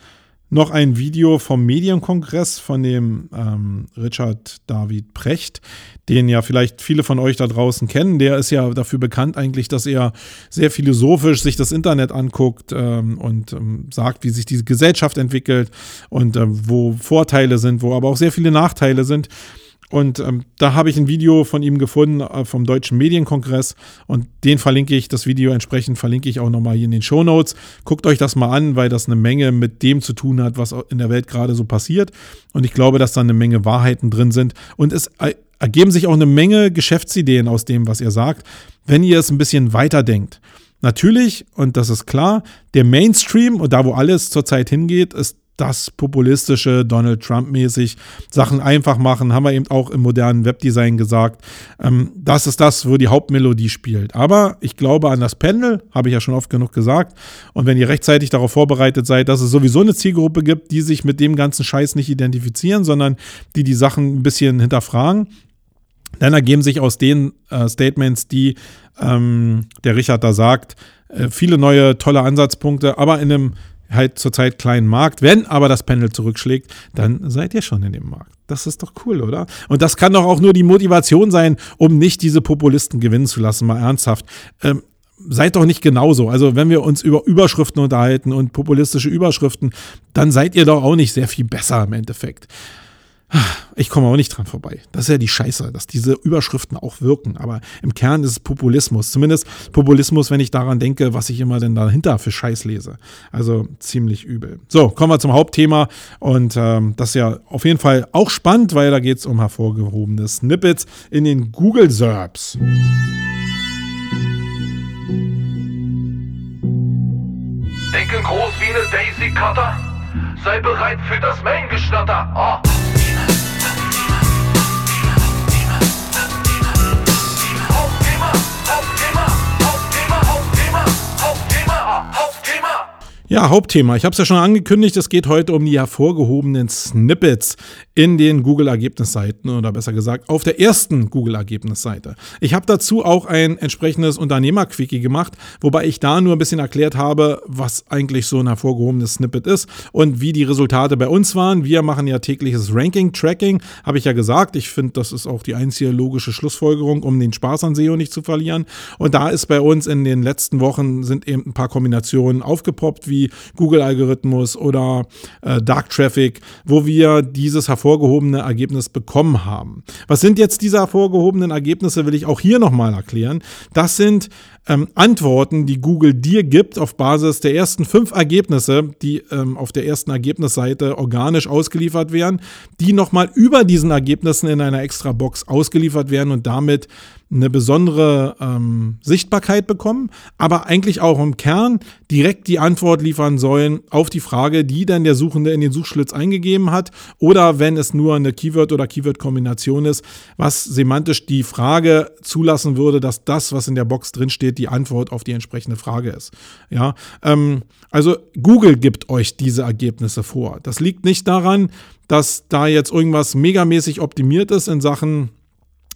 noch ein Video vom Medienkongress von dem ähm, Richard David Precht, den ja vielleicht viele von euch da draußen kennen. Der ist ja dafür bekannt eigentlich, dass er sehr philosophisch sich das Internet anguckt ähm, und ähm, sagt, wie sich diese Gesellschaft entwickelt und äh, wo Vorteile sind, wo aber auch sehr viele Nachteile sind. Und ähm, da habe ich ein Video von ihm gefunden äh, vom Deutschen Medienkongress und den verlinke ich, das Video entsprechend verlinke ich auch nochmal hier in den Show Notes. Guckt euch das mal an, weil das eine Menge mit dem zu tun hat, was in der Welt gerade so passiert. Und ich glaube, dass da eine Menge Wahrheiten drin sind. Und es ergeben sich auch eine Menge Geschäftsideen aus dem, was ihr sagt, wenn ihr es ein bisschen weiter denkt. Natürlich, und das ist klar, der Mainstream und da, wo alles zurzeit hingeht, ist das populistische, Donald Trump-mäßig Sachen einfach machen, haben wir eben auch im modernen Webdesign gesagt. Ähm, das ist das, wo die Hauptmelodie spielt. Aber ich glaube an das Pendel, habe ich ja schon oft genug gesagt. Und wenn ihr rechtzeitig darauf vorbereitet seid, dass es sowieso eine Zielgruppe gibt, die sich mit dem ganzen Scheiß nicht identifizieren, sondern die die Sachen ein bisschen hinterfragen, dann ergeben sich aus den äh, Statements, die ähm, der Richard da sagt, äh, viele neue tolle Ansatzpunkte, aber in einem halt zurzeit kleinen Markt. Wenn aber das Pendel zurückschlägt, dann seid ihr schon in dem Markt. Das ist doch cool, oder? Und das kann doch auch nur die Motivation sein, um nicht diese Populisten gewinnen zu lassen, mal ernsthaft. Ähm, seid doch nicht genauso. Also wenn wir uns über Überschriften unterhalten und populistische Überschriften, dann seid ihr doch auch nicht sehr viel besser im Endeffekt. Ich komme auch nicht dran vorbei. Das ist ja die Scheiße, dass diese Überschriften auch wirken. Aber im Kern ist es Populismus. Zumindest Populismus, wenn ich daran denke, was ich immer denn dahinter für Scheiß lese. Also ziemlich übel. So, kommen wir zum Hauptthema. Und ähm, das ist ja auf jeden Fall auch spannend, weil da geht es um hervorgehobene Snippets in den Google SERPs. Denke groß wie eine Daisy Cutter. Sei bereit für das Main-Geschnatter. Oh. Ja, Hauptthema. Ich habe es ja schon angekündigt, es geht heute um die hervorgehobenen Snippets in den Google-Ergebnisseiten oder besser gesagt auf der ersten Google-Ergebnisseite. Ich habe dazu auch ein entsprechendes Unternehmerquickie gemacht, wobei ich da nur ein bisschen erklärt habe, was eigentlich so ein hervorgehobenes Snippet ist und wie die Resultate bei uns waren. Wir machen ja tägliches Ranking-Tracking, habe ich ja gesagt. Ich finde, das ist auch die einzige logische Schlussfolgerung, um den Spaß an SEO nicht zu verlieren. Und da ist bei uns in den letzten Wochen sind eben ein paar Kombinationen aufgepoppt, wie Google-Algorithmus oder äh, Dark Traffic, wo wir dieses hervorgehobene Ergebnis bekommen haben. Was sind jetzt diese hervorgehobenen Ergebnisse, will ich auch hier nochmal erklären. Das sind ähm, Antworten, die Google dir gibt auf Basis der ersten fünf Ergebnisse, die ähm, auf der ersten Ergebnisseite organisch ausgeliefert werden, die nochmal über diesen Ergebnissen in einer extra Box ausgeliefert werden und damit eine besondere ähm, Sichtbarkeit bekommen, aber eigentlich auch im Kern direkt die Antwort liefern, sollen auf die Frage, die dann der Suchende in den Suchschlitz eingegeben hat oder wenn es nur eine Keyword- oder Keyword-Kombination ist, was semantisch die Frage zulassen würde, dass das, was in der Box drinsteht, die Antwort auf die entsprechende Frage ist. Ja, ähm, also Google gibt euch diese Ergebnisse vor. Das liegt nicht daran, dass da jetzt irgendwas megamäßig optimiert ist in Sachen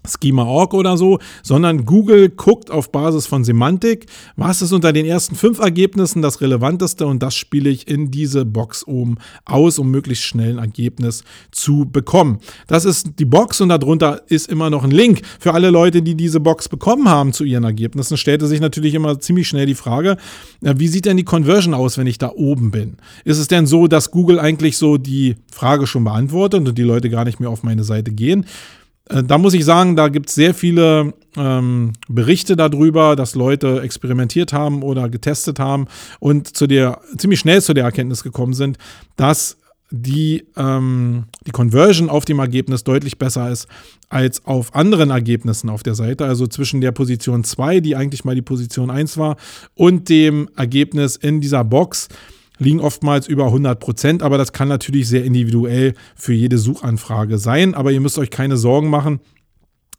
Schema.org oder so, sondern Google guckt auf Basis von Semantik, was ist unter den ersten fünf Ergebnissen das Relevanteste und das spiele ich in diese Box oben aus, um möglichst schnell ein Ergebnis zu bekommen. Das ist die Box und darunter ist immer noch ein Link. Für alle Leute, die diese Box bekommen haben zu ihren Ergebnissen, stellte sich natürlich immer ziemlich schnell die Frage, wie sieht denn die Conversion aus, wenn ich da oben bin? Ist es denn so, dass Google eigentlich so die Frage schon beantwortet und die Leute gar nicht mehr auf meine Seite gehen? Äh, da muss ich sagen, da gibt es sehr viele ähm, Berichte darüber, dass Leute experimentiert haben oder getestet haben und zu der, ziemlich schnell zu der Erkenntnis gekommen sind, dass die, ähm, die Conversion auf dem Ergebnis deutlich besser ist als auf anderen Ergebnissen auf der Seite. Also zwischen der Position 2, die eigentlich mal die Position 1 war, und dem Ergebnis in dieser Box liegen oftmals über 100 Prozent, aber das kann natürlich sehr individuell für jede Suchanfrage sein. Aber ihr müsst euch keine Sorgen machen,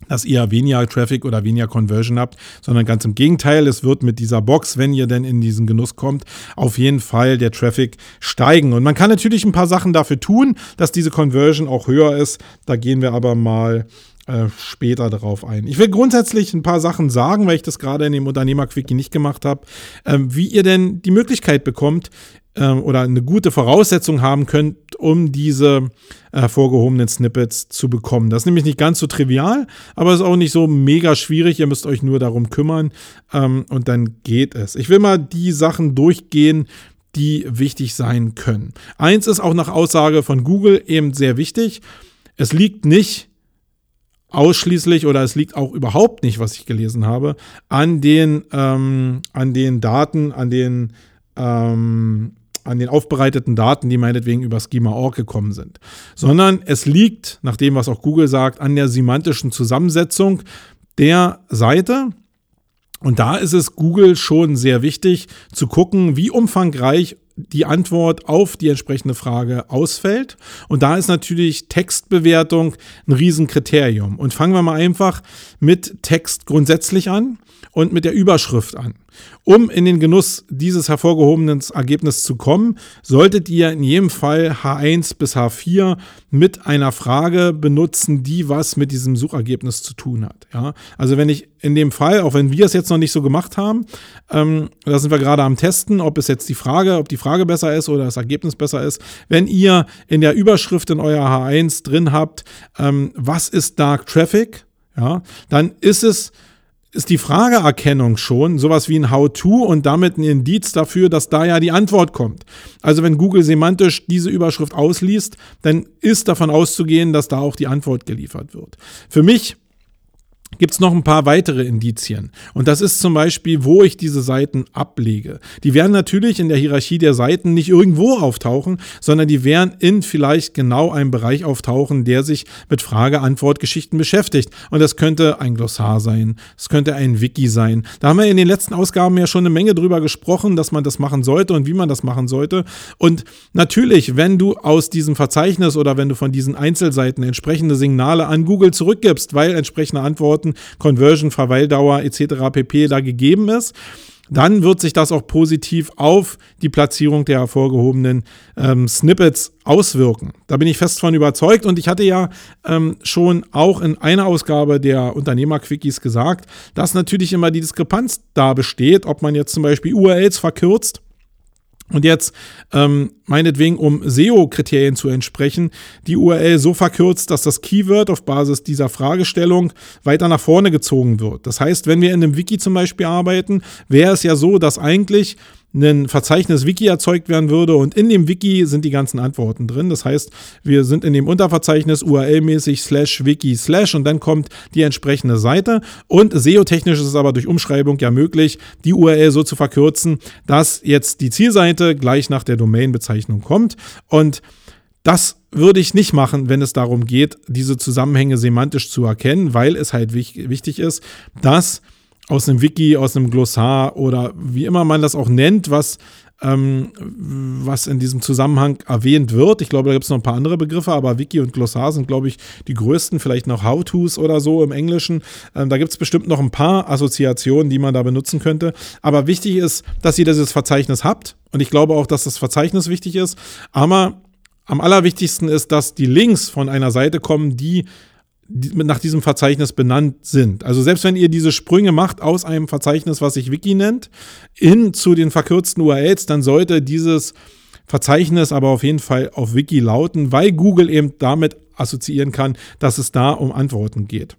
dass ihr weniger Traffic oder weniger Conversion habt, sondern ganz im Gegenteil, es wird mit dieser Box, wenn ihr denn in diesen Genuss kommt, auf jeden Fall der Traffic steigen. Und man kann natürlich ein paar Sachen dafür tun, dass diese Conversion auch höher ist. Da gehen wir aber mal äh, später darauf ein. Ich will grundsätzlich ein paar Sachen sagen, weil ich das gerade in dem Unternehmerquickie nicht gemacht habe, ähm, wie ihr denn die Möglichkeit bekommt, ähm, oder eine gute Voraussetzung haben könnt, um diese hervorgehobenen Snippets zu bekommen. Das ist nämlich nicht ganz so trivial, aber ist auch nicht so mega schwierig. Ihr müsst euch nur darum kümmern ähm, und dann geht es. Ich will mal die Sachen durchgehen, die wichtig sein können. Eins ist auch nach Aussage von Google eben sehr wichtig. Es liegt nicht ausschließlich oder es liegt auch überhaupt nicht, was ich gelesen habe, an den, ähm, an den Daten, an den ähm, an den aufbereiteten Daten, die meinetwegen über Schema.org gekommen sind, sondern es liegt, nach dem, was auch Google sagt, an der semantischen Zusammensetzung der Seite. Und da ist es Google schon sehr wichtig zu gucken, wie umfangreich die Antwort auf die entsprechende Frage ausfällt. Und da ist natürlich Textbewertung ein Riesenkriterium. Und fangen wir mal einfach mit Text grundsätzlich an und mit der Überschrift an. Um in den Genuss dieses hervorgehobenen Ergebnisses zu kommen, solltet ihr in jedem Fall H1 bis H4 mit einer Frage benutzen, die was mit diesem Suchergebnis zu tun hat. Ja? Also wenn ich in dem Fall, auch wenn wir es jetzt noch nicht so gemacht haben, ähm, da sind wir gerade am Testen, ob es jetzt die Frage, ob die Frage besser ist oder das Ergebnis besser ist. Wenn ihr in der Überschrift in euer H1 drin habt, ähm, was ist Dark Traffic, ja, dann ist es ist die Frageerkennung schon sowas wie ein How-To und damit ein Indiz dafür, dass da ja die Antwort kommt. Also wenn Google semantisch diese Überschrift ausliest, dann ist davon auszugehen, dass da auch die Antwort geliefert wird. Für mich gibt es noch ein paar weitere Indizien. Und das ist zum Beispiel, wo ich diese Seiten ablege. Die werden natürlich in der Hierarchie der Seiten nicht irgendwo auftauchen, sondern die werden in vielleicht genau einem Bereich auftauchen, der sich mit Frage-Antwort-Geschichten beschäftigt. Und das könnte ein Glossar sein, es könnte ein Wiki sein. Da haben wir in den letzten Ausgaben ja schon eine Menge drüber gesprochen, dass man das machen sollte und wie man das machen sollte. Und natürlich, wenn du aus diesem Verzeichnis oder wenn du von diesen Einzelseiten entsprechende Signale an Google zurückgibst, weil entsprechende Antworten Antworten, Conversion, Verweildauer etc. pp. da gegeben ist, dann wird sich das auch positiv auf die Platzierung der hervorgehobenen ähm, Snippets auswirken. Da bin ich fest von überzeugt und ich hatte ja ähm, schon auch in einer Ausgabe der Unternehmerquickies gesagt, dass natürlich immer die Diskrepanz da besteht, ob man jetzt zum Beispiel URLs verkürzt und jetzt ähm, meinetwegen, um SEO-Kriterien zu entsprechen, die URL so verkürzt, dass das Keyword auf Basis dieser Fragestellung weiter nach vorne gezogen wird. Das heißt, wenn wir in einem Wiki zum Beispiel arbeiten, wäre es ja so, dass eigentlich ein Verzeichnis Wiki erzeugt werden würde und in dem Wiki sind die ganzen Antworten drin. Das heißt, wir sind in dem Unterverzeichnis URL-mäßig slash Wiki slash und dann kommt die entsprechende Seite und SEO-technisch ist es aber durch Umschreibung ja möglich, die URL so zu verkürzen, dass jetzt die Zielseite gleich nach der Domain-Bezeichnung kommt und das würde ich nicht machen, wenn es darum geht, diese Zusammenhänge semantisch zu erkennen, weil es halt wichtig ist, dass aus einem Wiki, aus einem Glossar oder wie immer man das auch nennt, was ähm, was in diesem Zusammenhang erwähnt wird. Ich glaube, da gibt es noch ein paar andere Begriffe, aber Wiki und Glossar sind, glaube ich, die größten, vielleicht noch How-Tos oder so im Englischen. Ähm, da gibt es bestimmt noch ein paar Assoziationen, die man da benutzen könnte. Aber wichtig ist, dass ihr dieses Verzeichnis habt. Und ich glaube auch, dass das Verzeichnis wichtig ist. Aber am allerwichtigsten ist, dass die Links von einer Seite kommen, die nach diesem Verzeichnis benannt sind. Also selbst wenn ihr diese Sprünge macht aus einem Verzeichnis, was sich Wiki nennt, hin zu den verkürzten URLs, dann sollte dieses Verzeichnis aber auf jeden Fall auf Wiki lauten, weil Google eben damit assoziieren kann, dass es da um Antworten geht.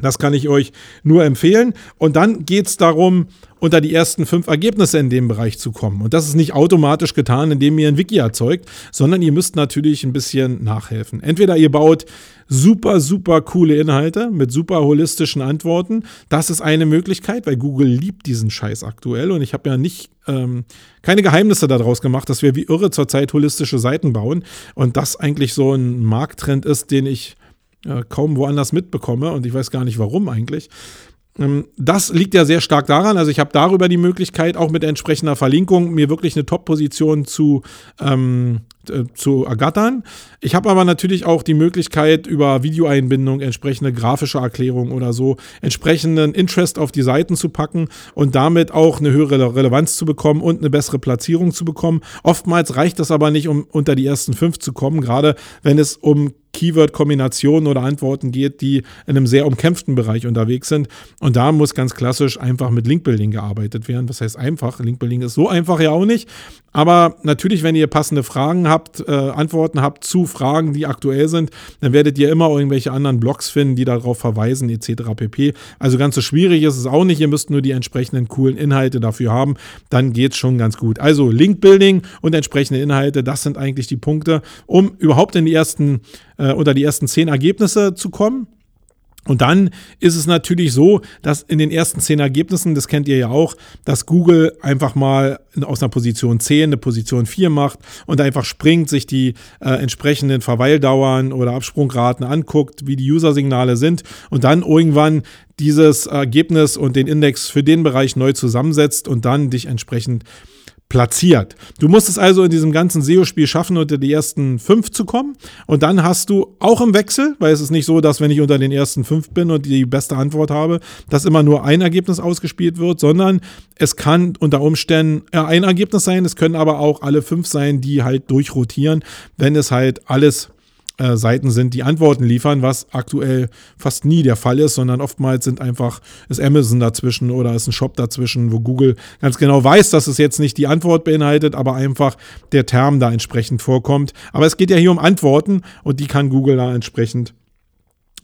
Das kann ich euch nur empfehlen. Und dann geht es darum, unter die ersten fünf Ergebnisse in dem Bereich zu kommen. Und das ist nicht automatisch getan, indem ihr ein Wiki erzeugt, sondern ihr müsst natürlich ein bisschen nachhelfen. Entweder ihr baut super, super coole Inhalte mit super holistischen Antworten. Das ist eine Möglichkeit, weil Google liebt diesen Scheiß aktuell. Und ich habe ja nicht ähm, keine Geheimnisse daraus gemacht, dass wir wie irre zurzeit holistische Seiten bauen. Und das eigentlich so ein Markttrend ist, den ich äh, kaum woanders mitbekomme und ich weiß gar nicht warum eigentlich. Ähm, das liegt ja sehr stark daran, also ich habe darüber die Möglichkeit, auch mit entsprechender Verlinkung mir wirklich eine Top-Position zu, ähm, äh, zu ergattern. Ich habe aber natürlich auch die Möglichkeit, über Videoeinbindung, entsprechende grafische Erklärung oder so, entsprechenden Interest auf die Seiten zu packen und damit auch eine höhere Relevanz zu bekommen und eine bessere Platzierung zu bekommen. Oftmals reicht das aber nicht, um unter die ersten fünf zu kommen, gerade wenn es um Keyword-Kombinationen oder Antworten geht, die in einem sehr umkämpften Bereich unterwegs sind. Und da muss ganz klassisch einfach mit Linkbuilding gearbeitet werden. Das heißt einfach, Linkbuilding ist so einfach ja auch nicht. Aber natürlich, wenn ihr passende Fragen habt, äh, Antworten habt zu Fragen, die aktuell sind, dann werdet ihr immer irgendwelche anderen Blogs finden, die darauf verweisen, etc. pp. Also ganz so schwierig ist es auch nicht. Ihr müsst nur die entsprechenden coolen Inhalte dafür haben. Dann geht es schon ganz gut. Also Linkbuilding und entsprechende Inhalte, das sind eigentlich die Punkte, um überhaupt in die ersten äh, unter die ersten zehn Ergebnisse zu kommen. Und dann ist es natürlich so, dass in den ersten zehn Ergebnissen, das kennt ihr ja auch, dass Google einfach mal aus einer Position 10 eine Position 4 macht und einfach springt, sich die äh, entsprechenden Verweildauern oder Absprungraten anguckt, wie die User-Signale sind und dann irgendwann dieses Ergebnis und den Index für den Bereich neu zusammensetzt und dann dich entsprechend platziert. Du musst es also in diesem ganzen SEO-Spiel schaffen, unter die ersten fünf zu kommen. Und dann hast du auch im Wechsel, weil es ist nicht so, dass wenn ich unter den ersten fünf bin und die beste Antwort habe, dass immer nur ein Ergebnis ausgespielt wird, sondern es kann unter Umständen ein Ergebnis sein, es können aber auch alle fünf sein, die halt durchrotieren, wenn es halt alles äh, Seiten sind, die Antworten liefern, was aktuell fast nie der Fall ist, sondern oftmals sind einfach, ist Amazon dazwischen oder ist ein Shop dazwischen, wo Google ganz genau weiß, dass es jetzt nicht die Antwort beinhaltet, aber einfach der Term da entsprechend vorkommt. Aber es geht ja hier um Antworten und die kann Google da entsprechend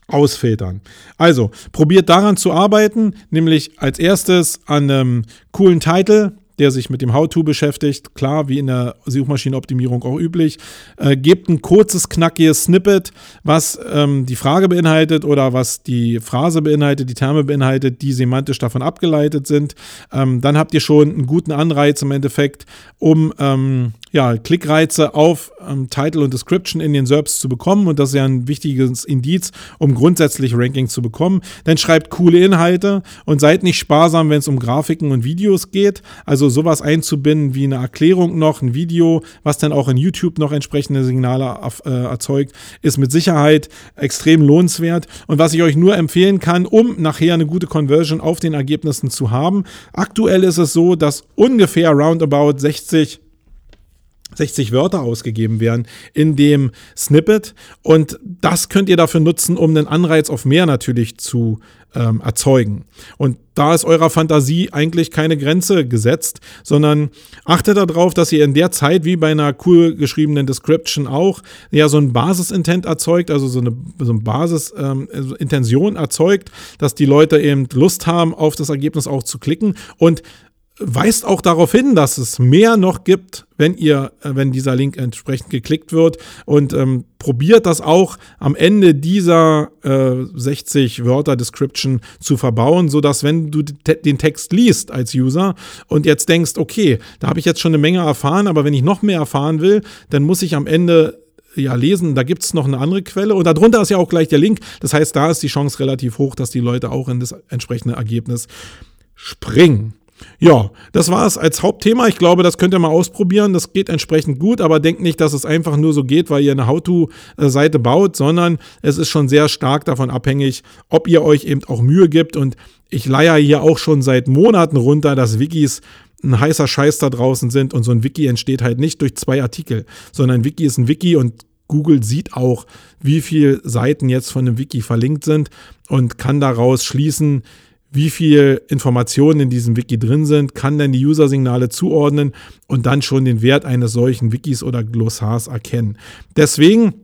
ausfiltern. Also, probiert daran zu arbeiten, nämlich als erstes an einem coolen Titel, der sich mit dem How-To beschäftigt, klar, wie in der Suchmaschinenoptimierung auch üblich. Äh, gebt ein kurzes, knackiges Snippet, was ähm, die Frage beinhaltet oder was die Phrase beinhaltet, die Terme beinhaltet, die semantisch davon abgeleitet sind. Ähm, dann habt ihr schon einen guten Anreiz im Endeffekt, um ähm, ja, Klickreize auf ähm, Title und Description in den SERPs zu bekommen. Und das ist ja ein wichtiges Indiz, um grundsätzlich Ranking zu bekommen. Dann schreibt coole Inhalte und seid nicht sparsam, wenn es um Grafiken und Videos geht. Also sowas einzubinden wie eine Erklärung noch, ein Video, was dann auch in YouTube noch entsprechende Signale äh, erzeugt, ist mit Sicherheit extrem lohnenswert. Und was ich euch nur empfehlen kann, um nachher eine gute Conversion auf den Ergebnissen zu haben. Aktuell ist es so, dass ungefähr roundabout 60 60 Wörter ausgegeben werden in dem Snippet. Und das könnt ihr dafür nutzen, um einen Anreiz auf mehr natürlich zu ähm, erzeugen. Und da ist eurer Fantasie eigentlich keine Grenze gesetzt, sondern achtet darauf, dass ihr in der Zeit, wie bei einer cool geschriebenen Description auch, ja so ein Basis-Intent erzeugt, also so eine, so eine Basis-Intention ähm, erzeugt, dass die Leute eben Lust haben, auf das Ergebnis auch zu klicken und weist auch darauf hin, dass es mehr noch gibt, wenn ihr, äh, wenn dieser Link entsprechend geklickt wird und ähm, probiert das auch am Ende dieser äh, 60 Wörter Description zu verbauen, so dass wenn du den Text liest als User und jetzt denkst, okay, da habe ich jetzt schon eine Menge erfahren, aber wenn ich noch mehr erfahren will, dann muss ich am Ende ja, lesen, da gibt es noch eine andere Quelle und darunter ist ja auch gleich der Link. Das heißt, da ist die Chance relativ hoch, dass die Leute auch in das entsprechende Ergebnis springen. Ja, das war es als Hauptthema. Ich glaube, das könnt ihr mal ausprobieren. Das geht entsprechend gut, aber denkt nicht, dass es einfach nur so geht, weil ihr eine How-To-Seite baut, sondern es ist schon sehr stark davon abhängig, ob ihr euch eben auch Mühe gibt. Und ich leier hier auch schon seit Monaten runter, dass Wikis ein heißer Scheiß da draußen sind und so ein Wiki entsteht halt nicht durch zwei Artikel, sondern ein Wiki ist ein Wiki und Google sieht auch, wie viele Seiten jetzt von einem Wiki verlinkt sind und kann daraus schließen, wie viel Informationen in diesem Wiki drin sind, kann dann die User-Signale zuordnen und dann schon den Wert eines solchen Wikis oder Glossars erkennen. Deswegen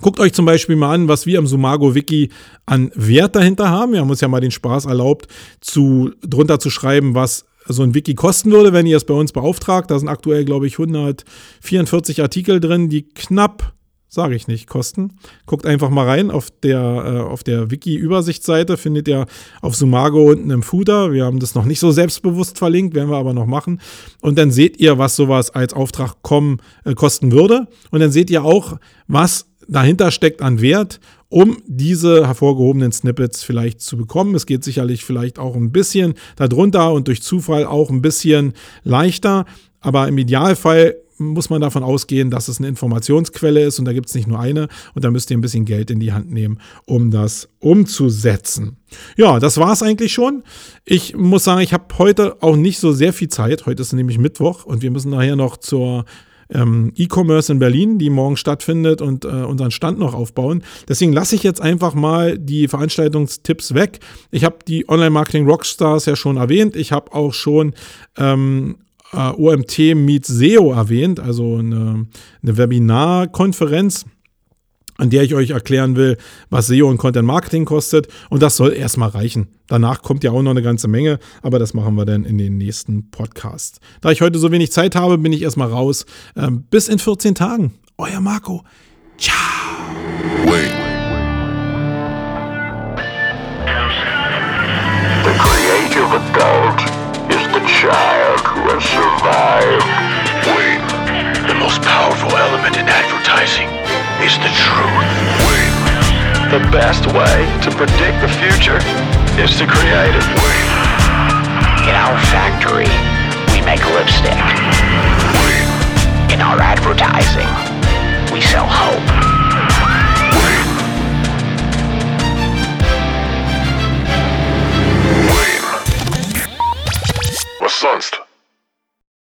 Guckt euch zum Beispiel mal an, was wir im Sumago-Wiki an Wert dahinter haben. Wir haben uns ja mal den Spaß erlaubt, zu, drunter zu schreiben, was so ein Wiki kosten würde, wenn ihr es bei uns beauftragt. Da sind aktuell, glaube ich, 144 Artikel drin, die knapp sage ich nicht, kosten. Guckt einfach mal rein auf der, äh, der Wiki-Übersichtsseite, findet ihr auf Sumago unten im Footer. Wir haben das noch nicht so selbstbewusst verlinkt, werden wir aber noch machen. Und dann seht ihr, was sowas als Auftrag kommen, äh, kosten würde. Und dann seht ihr auch, was dahinter steckt an Wert, um diese hervorgehobenen Snippets vielleicht zu bekommen. Es geht sicherlich vielleicht auch ein bisschen darunter und durch Zufall auch ein bisschen leichter. Aber im Idealfall muss man davon ausgehen, dass es eine Informationsquelle ist und da gibt es nicht nur eine und da müsst ihr ein bisschen Geld in die Hand nehmen, um das umzusetzen. Ja, das war es eigentlich schon. Ich muss sagen, ich habe heute auch nicht so sehr viel Zeit. Heute ist nämlich Mittwoch und wir müssen nachher noch zur ähm, E-Commerce in Berlin, die morgen stattfindet und äh, unseren Stand noch aufbauen. Deswegen lasse ich jetzt einfach mal die Veranstaltungstipps weg. Ich habe die Online-Marketing Rockstars ja schon erwähnt. Ich habe auch schon ähm, äh, OMT Meets SEO erwähnt, also eine, eine Webinarkonferenz an der ich euch erklären will, was SEO und Content Marketing kostet. Und das soll erstmal reichen. Danach kommt ja auch noch eine ganze Menge, aber das machen wir dann in den nächsten Podcasts. Da ich heute so wenig Zeit habe, bin ich erstmal raus. Ähm, bis in 14 Tagen. Euer Marco. Ciao. Wait. The creative adult child or survive. Wait, the most powerful element in advertising is the truth. Wait, the best way to predict the future is to create it. Wait, in our factory, we make lipstick. Wait, in our advertising, we sell hope. sonst?